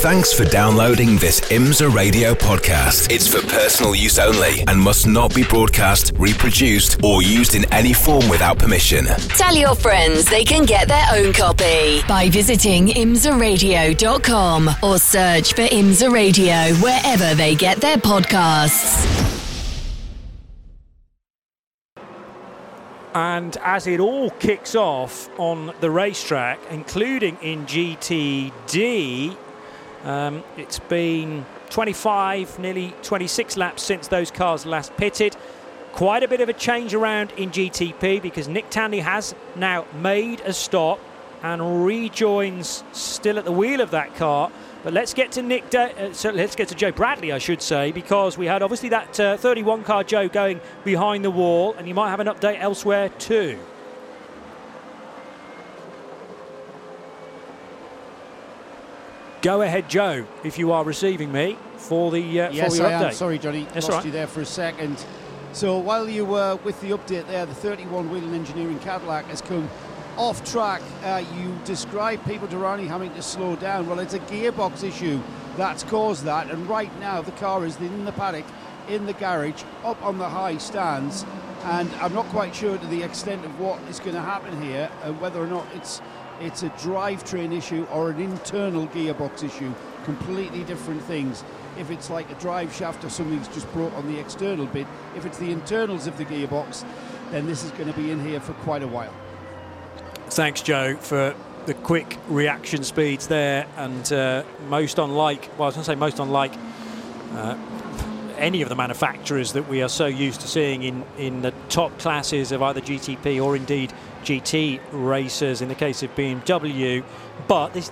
Thanks for downloading this IMSA radio podcast. It's for personal use only and must not be broadcast, reproduced, or used in any form without permission. Tell your friends they can get their own copy by visiting imsaradio.com or search for IMSA Radio wherever they get their podcasts. And as it all kicks off on the racetrack, including in GTD, um, it's been 25, nearly 26 laps since those cars last pitted. Quite a bit of a change around in GTP because Nick Tandy has now made a stop and rejoins still at the wheel of that car. But let's get to Nick. Da- uh, so let's get to Joe Bradley, I should say, because we had obviously that uh, 31 car Joe going behind the wall, and you might have an update elsewhere too. Go ahead, Joe, if you are receiving me for the uh, yes, for your I update. am. Sorry, Johnny. That's Lost right. you there for a second. So while you were with the update there, the 31 Whelen Engineering Cadillac has come off track. Uh, you described Pipo Derani having to slow down. Well, it's a gearbox issue that's caused that, and right now the car is in the paddock, in the garage, up on the high stands, and I'm not quite sure to the extent of what is going to happen here, and whether or not it's it's a drivetrain issue or an internal gearbox issue. Completely different things. If it's like a drive shaft or something's just brought on the external bit, if it's the internals of the gearbox, then this is going to be in here for quite a while. Thanks, Joe, for the quick reaction speeds there, and uh, most unlike, well, I was going to say most unlike uh, any of the manufacturers that we are so used to seeing in, in the top classes of either GTP or indeed GT racers in the case of BMW. But this,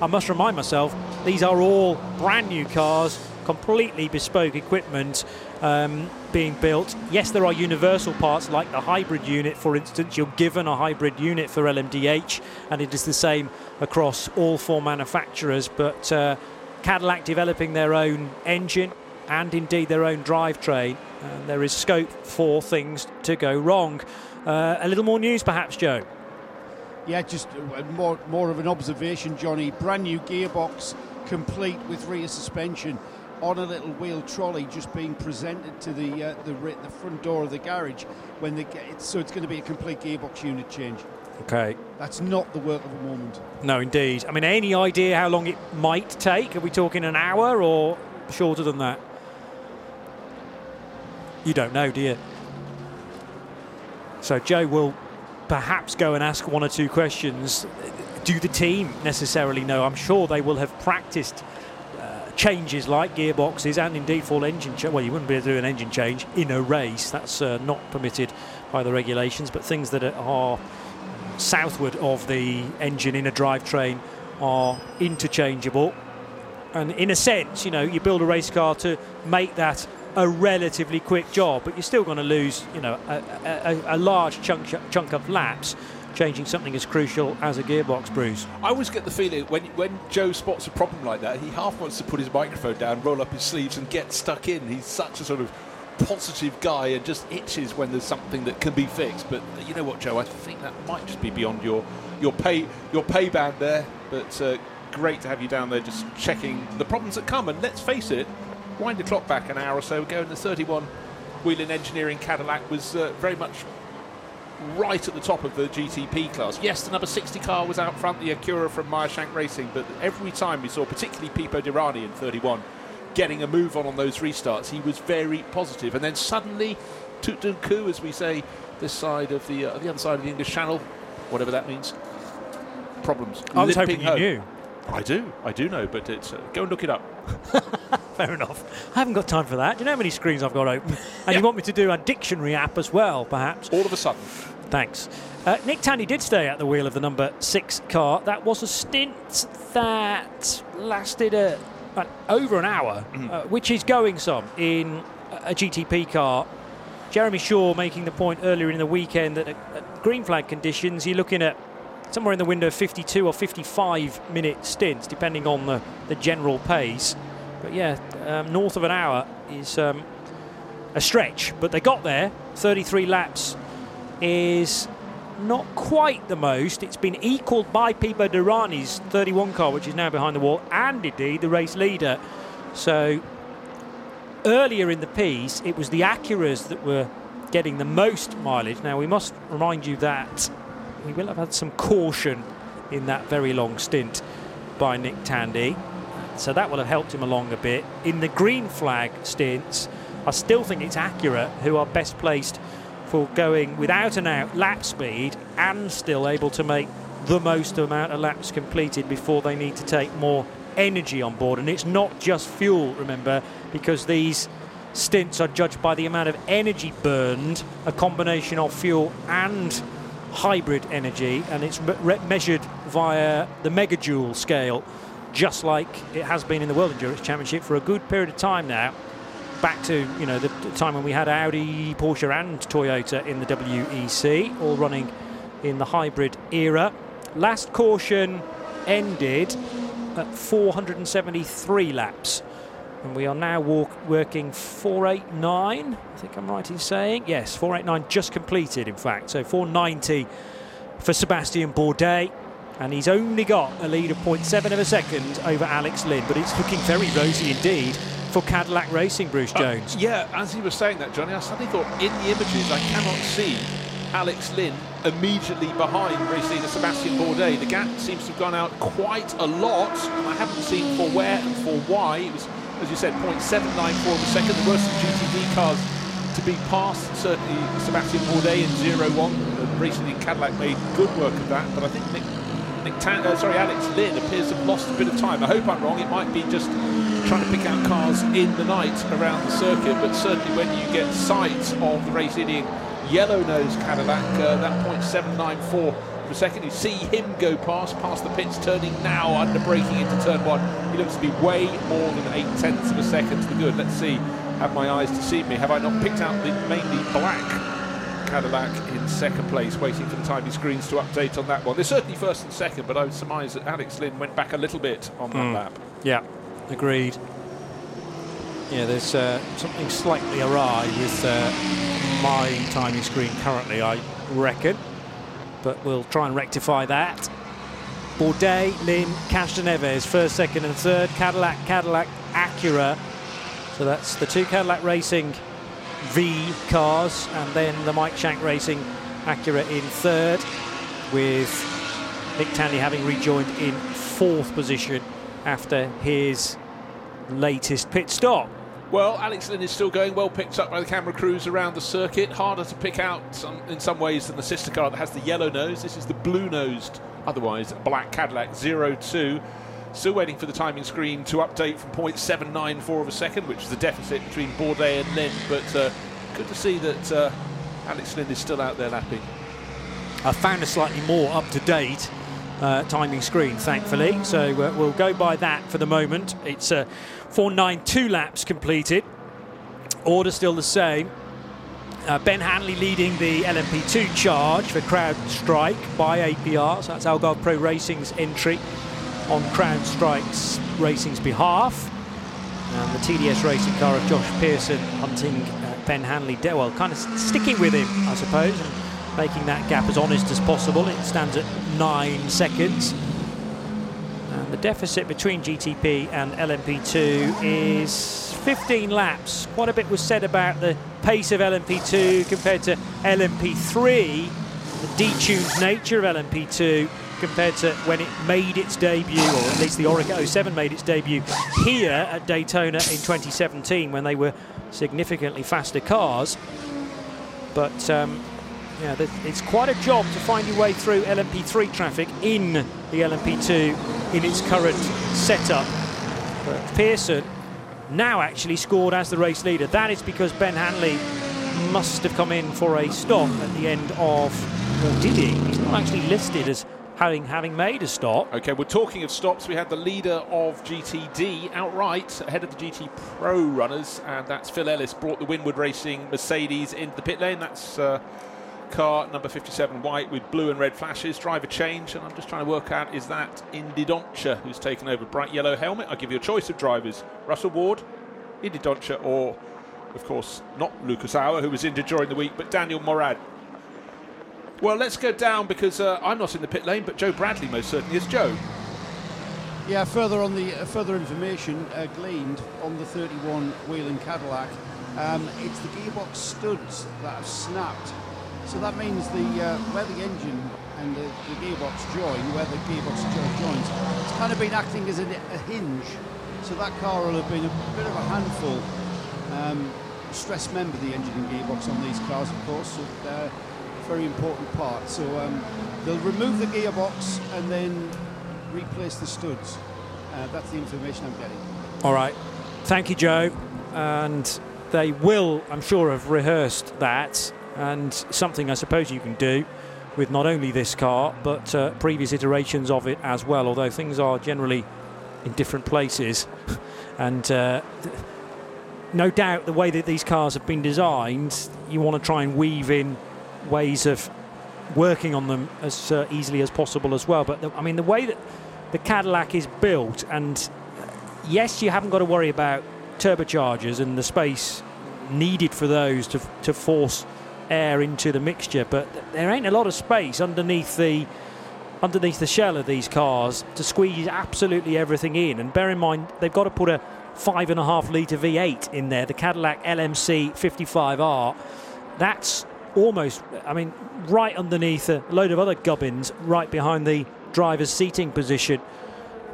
I must remind myself, these are all brand new cars, completely bespoke equipment um, being built. Yes, there are universal parts like the hybrid unit, for instance. You're given a hybrid unit for LMDH, and it is the same across all four manufacturers. But uh, Cadillac developing their own engine and indeed their own drivetrain, and there is scope for things to go wrong. Uh, a little more news, perhaps, Joe. Yeah, just uh, more more of an observation, Johnny. Brand new gearbox, complete with rear suspension, on a little wheel trolley, just being presented to the uh, the, the front door of the garage. When they get it, so it's going to be a complete gearbox unit change. Okay. That's not the work of a moment. No, indeed. I mean, any idea how long it might take? Are we talking an hour or shorter than that? You don't know, do you? So Joe will perhaps go and ask one or two questions. Do the team necessarily know? I'm sure they will have practiced uh, changes like gearboxes and indeed full engine. Ch- well, you wouldn't be able to do an engine change in a race. That's uh, not permitted by the regulations. But things that are southward of the engine in a drivetrain are interchangeable. And in a sense, you know, you build a race car to make that a relatively quick job, but you're still going to lose, you know, a, a, a large chunk chunk of laps changing something as crucial as a gearbox, Bruce. I always get the feeling when when Joe spots a problem like that, he half wants to put his microphone down, roll up his sleeves, and get stuck in. He's such a sort of positive guy and just itches when there's something that can be fixed. But you know what, Joe? I think that might just be beyond your your pay your pay band there. But uh, great to have you down there, just checking the problems that come. And let's face it, wind the clock back an hour or so ago, and the 31 Whelen Engineering Cadillac was uh, very much right at the top of the GTP class. Yes, the number 60 car was out front, the Acura from Meyer Shank Racing, but every time we saw, particularly Pipo Derani in 31, getting a move on on those restarts, he was very positive. And then suddenly, d'un coup, as we say, this side of the uh, the other side of the English Channel, whatever that means, problems. I was Limping hoping you home. knew. I do, I do know, but it's uh, go and look it up. Fair enough. I haven't got time for that. Do you know how many screens I've got open? And you want me to do a dictionary app as well, perhaps? All of a sudden, Thanks. Uh, Nick Tandy did stay at the wheel of the number six car. That was a stint that lasted a, an, over an hour, uh, which is going some in a GTP car. Jeremy Shaw making the point earlier in the weekend that at, at green flag conditions, you're looking at somewhere in the window of 52 or 55 minute stints, depending on the, the general pace. But yeah, um, north of an hour is um, a stretch, but they got there. 33 laps is not quite the most. It's been equalled by Pipo Derani's 31 car, which is now behind the wall, and indeed the race leader. So earlier in the piece, it was the Acuras that were getting the most mileage. Now, we must remind you that we will have had some caution in that very long stint by Nick Tandy. So that will have helped him along a bit. In the green flag stints, I still think it's Acura who are best placed for going without an out lap speed and still able to make the most amount of laps completed before they need to take more energy on board. And it's not just fuel, remember, because these stints are judged by the amount of energy burned, a combination of fuel and hybrid energy, and it's me- measured via the megajoule scale, just like it has been in the World Endurance Championship for a good period of time now. Back to you know the time when we had Audi, Porsche, and Toyota in the WEC, all running in the hybrid era. Last caution ended at 473 laps and we are now walk, working 489. I think I'm right in saying yes, 489 just completed. In fact, so 490 for Sebastian Bourdais, and he's only got a lead of 0.7 of a second over Alex Lynn, but it's looking very rosy indeed for Cadillac Racing. Bruce uh, Jones. Uh, yeah, as he was saying that, Johnny, I suddenly thought in the images I cannot see Alex Lynn immediately behind race leader Sebastian Bourdais. The gap seems to have gone out quite a lot, I haven't seen for where and for why. It was as you said, 0.794 of a second. The worst of GTD cars to be passed. Certainly Sebastian Bourdais in 0-1. Recently Cadillac made good work of that, but I think Nick, Nick Tan, uh, sorry, Alex Lynn appears to have lost a bit of time. I hope I'm wrong. It might be just trying to pick out cars in the night around the circuit, but certainly when you get sight of the race leading yellow nose Cadillac, uh, that 0.794 for a second. You see him go past, past the pits, turning now under braking into turn one. He looks to be way more than eight tenths of a second to the good. Let's see. Have my eyes deceived me? Have I not picked out the mainly black Cadillac in second place, waiting for the timing screens to update on that one. They're certainly first and second, but I would surmise that Alex Lynn went back a little bit on that mm. lap. Yeah, agreed. Yeah, there's uh, something slightly awry with uh, my timing screen currently, I reckon but we'll try and rectify that. Bourdais, Lynn, Castroneves, first, second, and third. Cadillac, Cadillac, Acura. So that's the two Cadillac Racing V cars, and then the Mike Shank Racing Acura in third, with Nick Tandy having rejoined in fourth position after his latest pit stop. Well, Alex Lynn is still going well picked up by the camera crews around the circuit. Harder to pick out some, in some ways than the sister car that has the yellow nose. This is the blue nosed, otherwise black Cadillac 02. Still waiting for the timing screen to update from 0.794 of a second, which is the deficit between Bourdais and Lynn. But uh, good to see that uh, Alex Lynn is still out there lapping. I found a slightly more up to date uh, timing screen, thankfully. So uh, we'll go by that for the moment. It's uh, 492 laps completed. Order still the same. Uh, ben Hanley leading the LMP2 charge for CrowdStrike by APR. So that's Algarve Pro Racing's entry on CrowdStrike's Racing's behalf. And the TDS racing car of Josh Pearson hunting uh, Ben Hanley. Well, kind of sticking with him, I suppose, and making that gap as honest as possible. It stands at nine seconds. The deficit between GTP and LMP2 is 15 laps. Quite a bit was said about the pace of LMP2 compared to LMP3, the detuned nature of LMP2 compared to when it made its debut, or at least the Oreca 07 made its debut here at Daytona in 2017 when they were significantly faster cars. But um, yeah, it's quite a job to find your way through LMP3 traffic in the LMP2 in its current setup. But Pearson now actually scored as the race leader. That is because Ben Hanley must have come in for a stop at the end of, or did he? He's not actually listed as having having made a stop. Okay, we're talking of stops. We had the leader of GTD outright ahead of the GT Pro runners, and that's Phil Ellis. Brought the Winward Racing Mercedes into the pit lane. That's uh, car, number 57 white with blue and red flashes. Driver change, and I'm just trying to work out is that Indy Dontje who's taken over bright yellow helmet? I'll give you a choice of drivers Russell Ward, Indy Dontje, or, of course, not Lucas Auer, who was injured during the week, but Daniel Morad. Well, let's go down because uh, I'm not in the pit lane, but Joe Bradley most certainly is. Joe. Yeah, further on the uh, further information uh, gleaned on the 31 Whelen Cadillac, um, it's the gearbox studs that have snapped. So that means the uh, where the engine and the, the, gearbox join, where the gearbox joins, it's kind of been acting as a, a hinge. So that car will have been a bit of a handful. Um, stress member the engine and gearbox on these cars, of course. So, uh, very important part. So um, they'll remove the gearbox and then replace the studs. Uh, that's the information I'm getting. All right. Thank you, Joe. And they will, I'm sure, have rehearsed that and something I suppose you can do with not only this car but uh, previous iterations of it as well, although things are generally in different places. and uh, no doubt the way that these cars have been designed, you want to try and weave in ways of working on them as uh, easily as possible as well. But the, I mean, the way that the Cadillac is built, and uh, yes, you haven't got to worry about turbochargers and the space needed for those to, to force air into the mixture, but there ain't a lot of space underneath the underneath the shell of these cars to squeeze absolutely everything in. And bear in mind, they've got to put a five and a half litre V8 in there, the Cadillac LMC 55R. That's almost, I mean, right underneath a load of other gubbins, right behind the driver's seating position.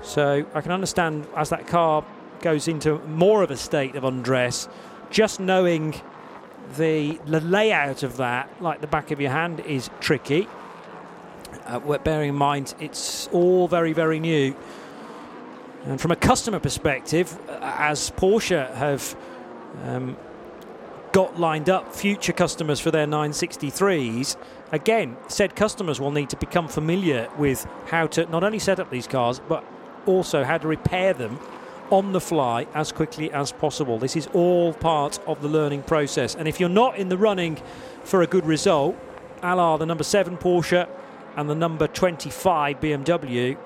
So I can understand as that car goes into more of a state of undress, just knowing the, the layout of that, like the back of your hand, is tricky. Uh, bearing in mind it's all very, very new. And from a customer perspective, uh, as Porsche have um, got lined up future customers for their 963s, again, said customers will need to become familiar with how to not only set up these cars, but also how to repair them on the fly as quickly as possible. This is all part of the learning process. And if you're not in the running for a good result, a the number 7 Porsche and the number 25 BMW,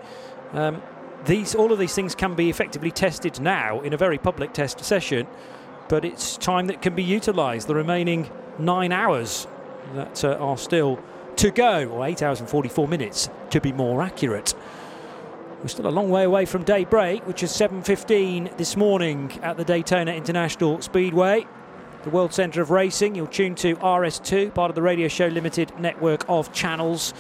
um, these all of these things can be effectively tested now in a very public test session but it's time that can be utilised. The remaining nine hours that uh, are still to go, or eight hours and 44 minutes to be more accurate. We're still a long way away from daybreak, which is 7.15 this morning at the Daytona International Speedway. The World Centre of Racing. You'll tune to RS2, part of the Radio Show Limited network of channels.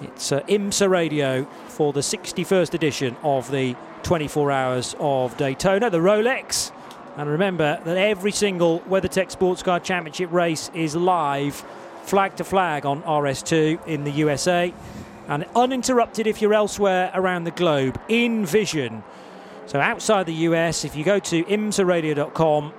It's uh, IMSA Radio for the 61st edition of the 24 Hours of Daytona. The Rolex and remember that every single WeatherTech Sports Car Championship race is live, flag to flag on RS2 in the USA, and uninterrupted if you're elsewhere around the globe in vision. So outside the US, if you go to imsaradio.com,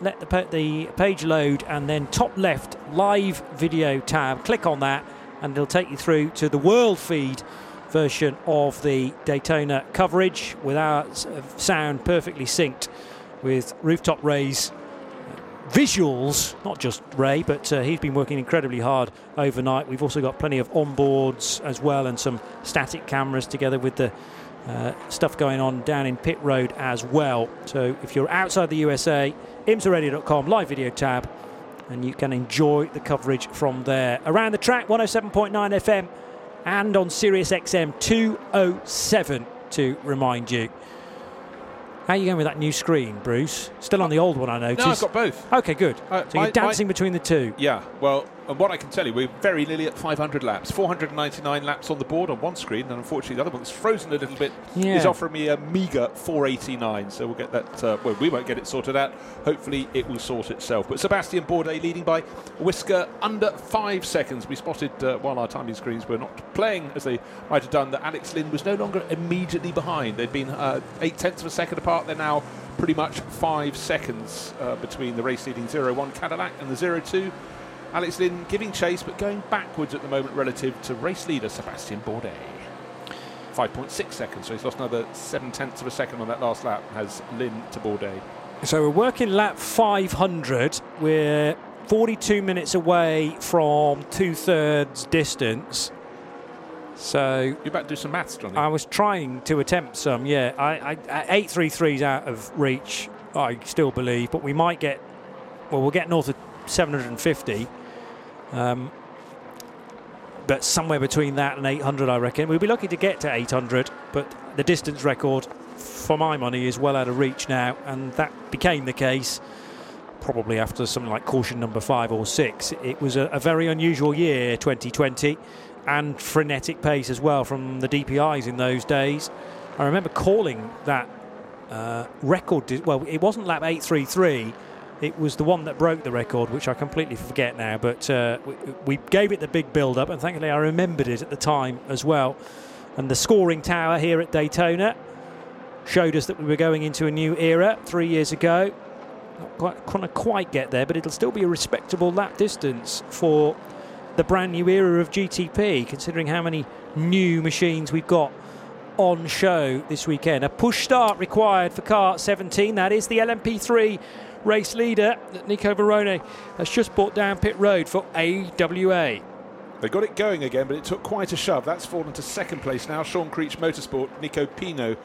let the, the page load, and then top left live video tab, click on that, and it'll take you through to the world feed version of the Daytona coverage with our sound perfectly synced with Rooftop Ray's visuals, not just Ray, but uh, he's been working incredibly hard overnight. We've also got plenty of onboards as well and some static cameras together with the uh, stuff going on down in pit road as well. So if you're outside the USA, imsaradio.com, live video tab, and you can enjoy the coverage from there. Around the track, 107.9 FM and on Sirius XM 207 to remind you. How are you going with that new screen, Bruce? Still on the old one, I noticed. No, I've got both. Okay, good. Uh, so you're dancing my, between the two. Yeah. Well, and what I can tell you, we're very nearly at 500 laps. 499 laps on the board on one screen, and unfortunately the other one's frozen a little bit. Yeah. Is offering me a meager 489. So we'll get that. Uh, well, we won't get it sorted out. Hopefully, it will sort itself. But Sebastian Bourdais leading by whisker under five seconds. We spotted uh, while our timing screens were not playing as they might have done that Alex Lynn was no longer immediately behind. They'd been uh, eight tenths of a second apart. They're now pretty much five seconds uh, between the race leading 0-1 Cadillac and the 0-2 Alex Lynn giving chase but going backwards at the moment relative to race leader Sebastian Bourdais. 5.6 seconds, so he's lost another seven tenths of a second on that last lap, has Lynn to Bourdais. So we're working lap 500. We're 42 minutes away from two thirds distance. So you're about to do some maths, Johnny. I was trying to attempt some. Yeah, I, I eight three threes out of reach. I still believe, but we might get. Well, we'll get north of 750. Um, but somewhere between that and 800, I reckon. We'll be lucky to get to 800, but the distance record, for my money, is well out of reach now, and that became the case probably after something like caution number five or six. It was a, a very unusual year, 2020, and frenetic pace as well from the DPIs in those days. I remember calling that uh, record, well, it wasn't lap 833 it was the one that broke the record, which I completely forget now. But uh, we, we, gave it the big build up, and thankfully I remembered it at the time as well. And the scoring tower here at Daytona showed us that we were going into a new era three years ago. Not quite, to quite get there, but it'll still be a respectable lap distance for the brand new era of GTP, considering how many new machines we've got on show this weekend. A push start required for car 17. That is the LMP3 race leader, Nico Varrone, has just brought down pit road for AWA. They got it going again, but it took quite a shove. That's fallen to second place now. Sean Creech Motorsport, Nico Pino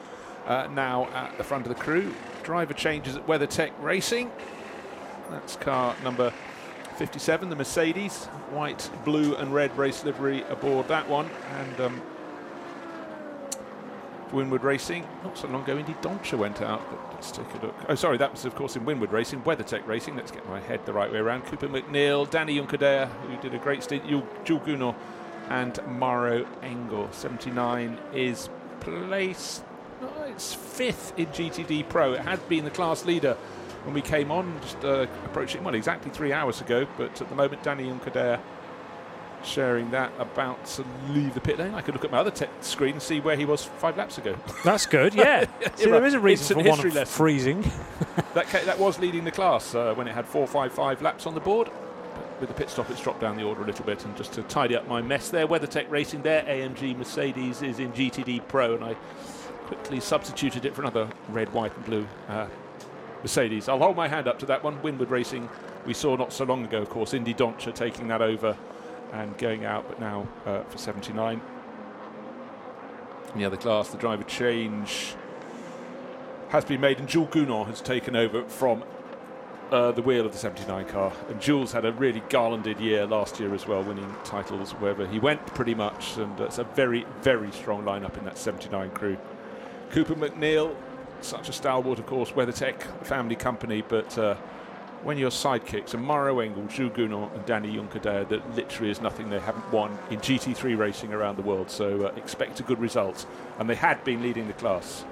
uh, now at the front of the crew. Driver changes at WeatherTech Racing. That's car number 57, the Mercedes. White, blue, and red race livery aboard that one. And um, Winward Racing. Not so long ago, Indy Dontje went out, but let's take a look. Oh, sorry, that was, of course, in Winward Racing. WeatherTech Racing, let's get my head the right way around. Cooper MacNeil, Danny Juncadella, who did a great stint, Jules Gounon, and Maro Engel. 79 is placed, oh, it's fifth in GTD Pro. It had been the class leader when we came on, just uh, approaching, well, exactly three hours ago, but at the moment, Danny Juncadella sharing that about to leave the pit lane. I could look at my other te- screen and see where he was five laps ago. That's good, yeah. There is a reason for one lesson. freezing. that, ca- that was leading the class uh, when it had four, five, five laps on the board. But with the pit stop, it's dropped down the order a little bit. And just to tidy up my mess there, WeatherTech Racing there, AMG Mercedes is in GTD Pro, and I quickly substituted it for another red, white, and blue uh, Mercedes. I'll hold my hand up to that one. Winward Racing, we saw not so long ago, of course, Indy Dontje taking that over and going out, but now uh, for 79. In the other class, the driver change has been made, and Jules Gounon has taken over from uh, the wheel of the 79 car. And Jules had a really garlanded year last year as well, winning titles wherever he went, pretty much. And it's a very, very strong lineup in that 79 crew. Cooper MacNeil, such a stalwart, of course, WeatherTech family company, but uh, when your sidekicks are Maro Engel, Gounon, and Danny Juncadella, that literally is nothing they haven't won in GT3 racing around the world. So uh, expect a good result. And they had been leading the class.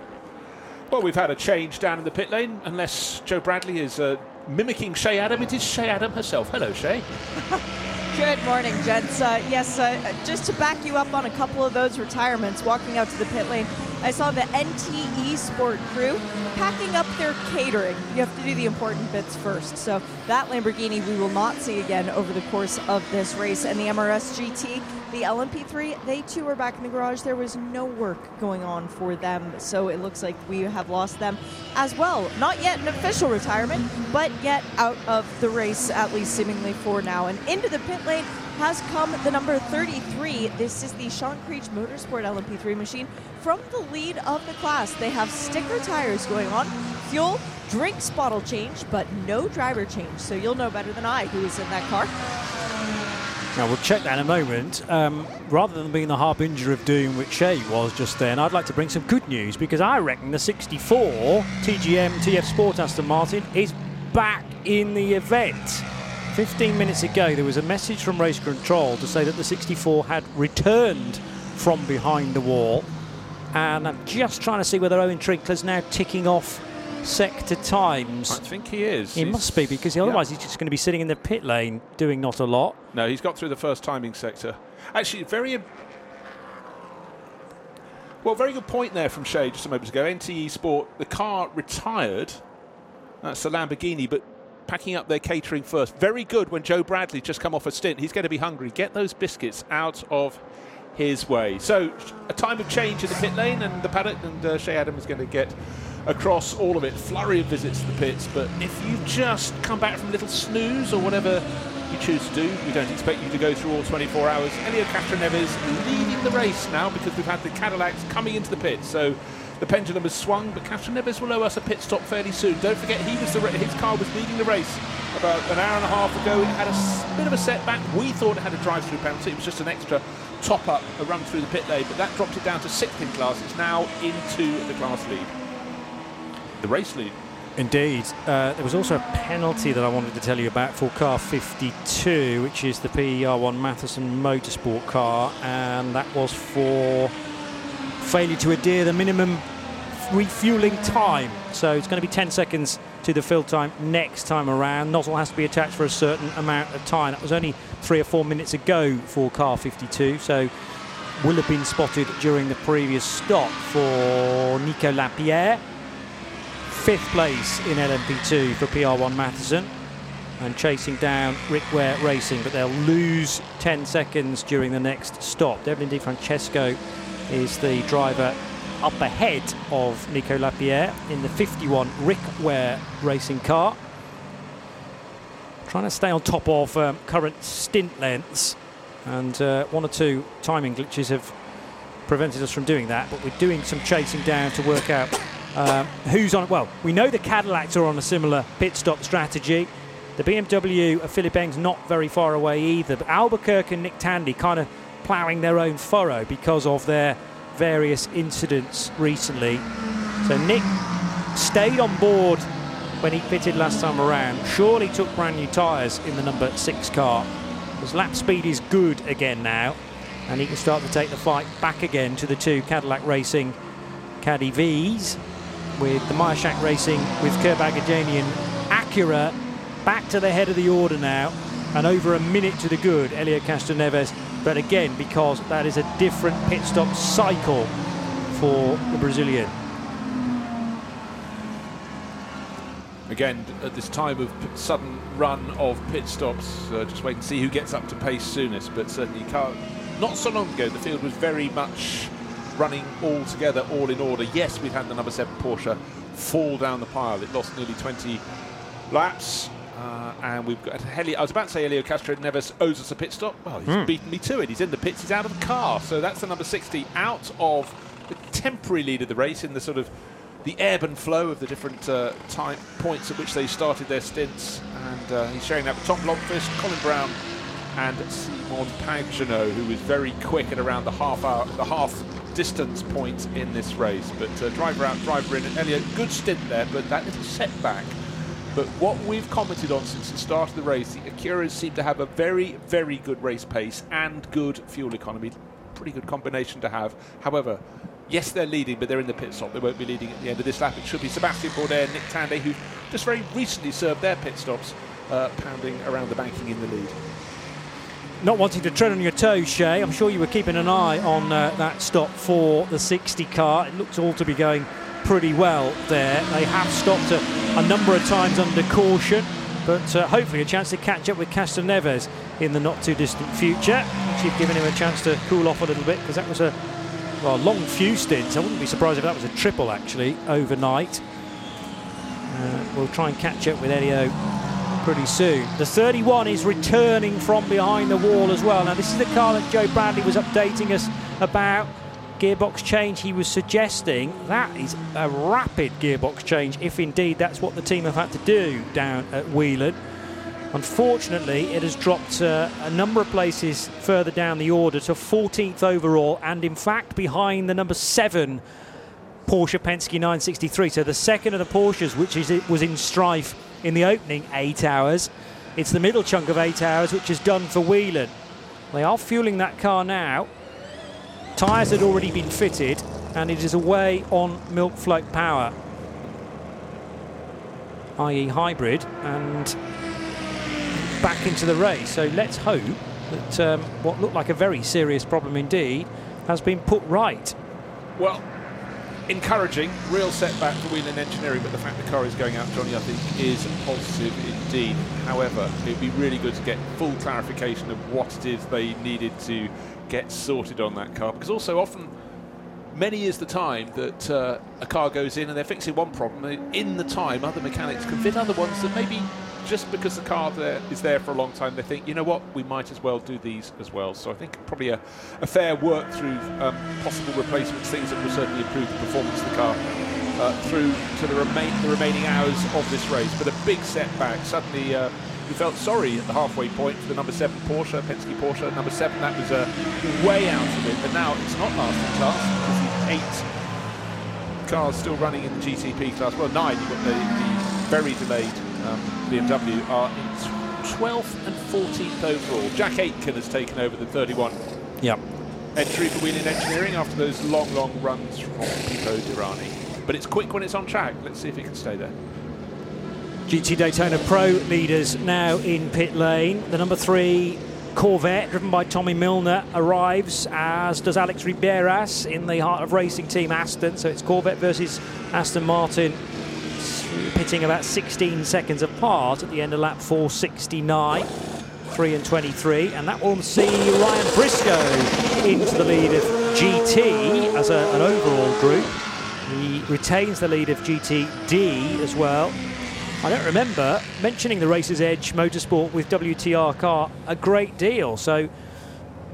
Well, we've had a change down in the pit lane, unless Joe Bradley is uh, mimicking Shea Adam. It is Shea Adam herself. Hello, Shea. Good morning, gents. Uh, yes, uh, just to back you up on a couple of those retirements, walking out to the pit lane, I saw the NTE Sport crew packing up their catering. You have to do the important bits first. So that Lamborghini we will not see again over the course of this race. And the MRS GT, the LMP3, they too are back in the garage. There was no work going on for them. So it looks like we have lost them as well. Not yet an official retirement, but yet out of the race, at least seemingly for now. And into the pit lane has come the number 33. This is the Sean Creech Motorsport LMP3 machine from the lead of the class. They have sticker tires going on, fuel, drinks bottle change, but no driver change. So you'll know better than I who is in that car. Now we'll check that in a moment. Um, rather than being the harbinger of doom, which Shea was just then, I'd like to bring some good news because I reckon the 64 TGM TF Sport Aston Martin is back in the event. 15 minutes ago, there was a message from Race Control to say that the 64 had returned from behind the wall. And I'm just trying to see whether Owen Trinkler's now ticking off sector times. I think he is. He he's must be because otherwise yeah. he's just going to be sitting in the pit lane doing not a lot. No, he's got through the first timing sector. Actually, very. Well, very good point there from Shea just a moment ago. NTE Sport, the car retired. That's the Lamborghini, but packing up their catering first. Very good when Joe Bradley just come off a stint. He's going to be hungry. Get those biscuits out of his way. So a time of change in the pit lane, and the paddock, and uh, Shea Adam is going to get across all of it. Flurry of visits to the pits, but if you just come back from a little snooze or whatever you choose to do, we don't expect you to go through all 24 hours. Helio Castroneves leading the race now because we've had the Cadillacs coming into the pits. So the pendulum has swung, but Castroneves will owe us a pit stop fairly soon. Don't forget, he was the, his car was leading the race about an hour and a half ago. It had a bit of a setback. We thought it had a drive-through penalty. It was just an extra top up a run through the pit lane, but that dropped it down to sixth in class. It's now into the class lead, the race lead. Indeed. Uh, there was also a penalty that I wanted to tell you about for car 52, which is the PR1 Mathiasen Motorsport car, and that was for failure to adhere the minimum refueling time. So it's going to be 10 seconds to the fill time next time around. Nozzle has to be attached for a certain amount of time. That was only three or four minutes ago for car 52, so will have been spotted during the previous stop for Nico Lapierre. Fifth place in LMP2 for PR1 Mathiasen and chasing down Rick Ware Racing, but they'll lose 10 seconds during the next stop. Devlin DeFrancesco is the driver up ahead of Nico Lapierre in the 51 Rick Ware racing car. Trying to stay on top of um, current stint lengths, and uh, one or two timing glitches have prevented us from doing that. But we're doing some chasing down to work out um, who's on. Well, we know the Cadillacs are on a similar pit stop strategy. The BMW of Philipp Eng's not very far away either. But Albuquerque and Nick Tandy kind of ploughing their own furrow because of their various incidents recently. So Nick stayed on board when he pitted last time around. Surely took brand new tyres in the number six car. His lap speed is good again now, and he can start to take the fight back again to the two Cadillac Racing Caddy V's with the Meyer Shank Racing with Curb Agajanian Acura back to the head of the order now and over a minute to the good Helio Castroneves but again because that is a different pit stop cycle for the Brazilian Again, at this time of sudden run of pit stops, uh, just wait and see who gets up to pace soonest. But certainly, not so long ago, the field was very much running all together, all in order. Yes, we've had the number seven Porsche fall down the pile. It lost nearly 20 laps. Uh, and we've got Helio. I was about to say Helio Castroneves owes us a pit stop. Well, he's mm. beaten me to it. He's in the pits. He's out of the car. So that's the number 60 out of the temporary lead of the race in the sort of the ebb and flow of the different uh, time points at which they started their stints. And uh, he's sharing that with Tom Blomqvist, Colin Braun, and Simon Pagenaud, who was very quick at around the half hour, the half distance point in this race. But uh, driver out, driver in. And Elliot, good stint there, but that little setback. But what we've commented on since the start of the race, the Acuras seem to have a very, very good race pace and good fuel economy. Pretty good combination to have. However, Yes, they're leading, but they're in the pit stop. They won't be leading at the end of this lap. It should be Sebastian Bourdais and Nick Tandy, who just very recently served their pit stops, uh, pounding around the banking in the lead. Not wanting to tread on your toes, Shea, I'm sure you were keeping an eye on uh, that stop for the 60 car. It looks all to be going pretty well there. They have stopped a, a number of times under caution, but uh, hopefully a chance to catch up with Castroneves in the not too distant future. Actually, given him a chance to cool off a little bit because that was a well, long few stints. I wouldn't be surprised if that was a triple actually overnight. Uh, we'll try and catch up with Helio pretty soon. The 31 is returning from behind the wall as well. Now this is the car that Joe Bradley was updating us about. Gearbox change he was suggesting that is a rapid gearbox change if indeed that's what the team have had to do down at Whelen. Unfortunately, it has dropped uh, a number of places further down the order to 14th overall, and in fact, behind the number seven Porsche Penske 963. So the second of the Porsches, which is, it was in strife in the opening eight hours. It's the middle chunk of eight hours, which is done for Whelen. They are fueling that car now. Tyres had already been fitted, and it is away on milk float power, i.e., hybrid, and back into the race. So let's hope that um, what looked like a very serious problem indeed has been put right. Well, encouraging, real setback for Whelen Engineering, but the fact the car is going out, Johnny, I think is positive indeed. However, it'd be really good to get full clarification of what it is they needed to get sorted on that car, because also often many is the time that uh, a car goes in and they're fixing one problem. In the time, other mechanics can fit other ones that maybe just because the car there is there for a long time, they think, you know what, we might as well do these as well. So I think probably a, a fair work through um, possible replacements, things that will certainly improve the performance of the car uh, through to the, remain, the remaining hours of this race. But a big setback. Suddenly, uh, we felt sorry at the halfway point for the number seven Porsche, Penske Porsche. Number seven, that was uh, way out of it, but now it's not lasting task because eight cars still running in the GTP class. Well, nine. You've got the, the very delayed um, BMW are in 12th and 14th overall. Jack Aitken has taken over the 31 Yep. entry for Whelen Engineering after those long, long runs from Pipo Derani. But it's quick when it's on track. Let's see if he can stay there. GT Daytona Pro leaders now in pit lane. The number three Corvette, driven by Tommy Milner, arrives, as does Alex Riberas in the heart of racing team Aston. So it's Corvette versus Aston Martin, pitting about 16 seconds apart at the end of lap 469. 3 and 23, and that will see Ryan Briscoe into the lead of GT as a, an overall group. He retains the lead of GTD as well. I don't remember mentioning the Racer's Edge Motorsport with WTR car a great deal, so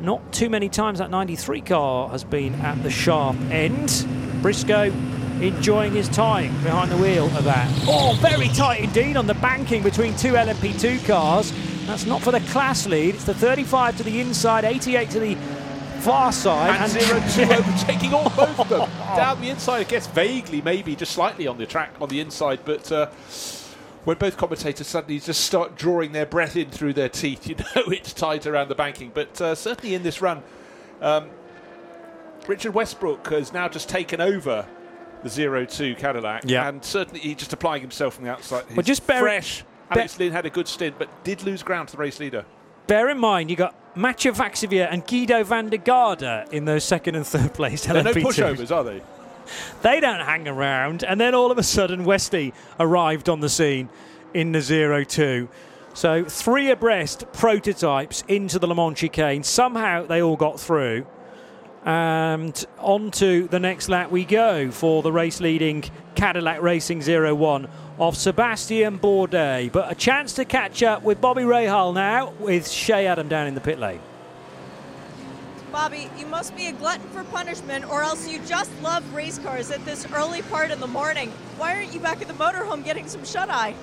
not too many times that 93 car has been at the sharp end. Briscoe enjoying his time behind the wheel of that. Oh, very tight indeed on the banking between two LMP2 cars. That's not for the class lead. It's the 35 to the inside, 88 to the far side. And, zero two overtaking all both of them. Down the inside, I guess vaguely, maybe just slightly on the track on the inside, but uh, when both commentators suddenly just start drawing their breath in through their teeth, you know it's tight around the banking. But uh, certainly in this run, um, Richard Westbrook has now just taken over the zero two Cadillac, Yeah. and certainly he's just applying himself from the outside. Well, just bear- fresh. bear- Alex Lynn had a good stint, but did lose ground to the race leader. Bear in mind, you got Mathieu Vaxivier and Giedo van der Garde in those second and third place They're no LMP2s. pushovers, are they? They don't hang around. And then all of a sudden, Westy arrived on the scene in the 0 2. So three abreast prototypes into the Le Mans chicane. Somehow they all got through. And on to the next lap we go for the race leading Cadillac Racing 01 of Sebastian Bourdais. But a chance to catch up with Bobby Rahal now with Shea Adam down in the pit lane. Bobby, you must be a glutton for punishment, or else you just love race cars at this early part in the morning. Why aren't you back at the motorhome getting some shut eye?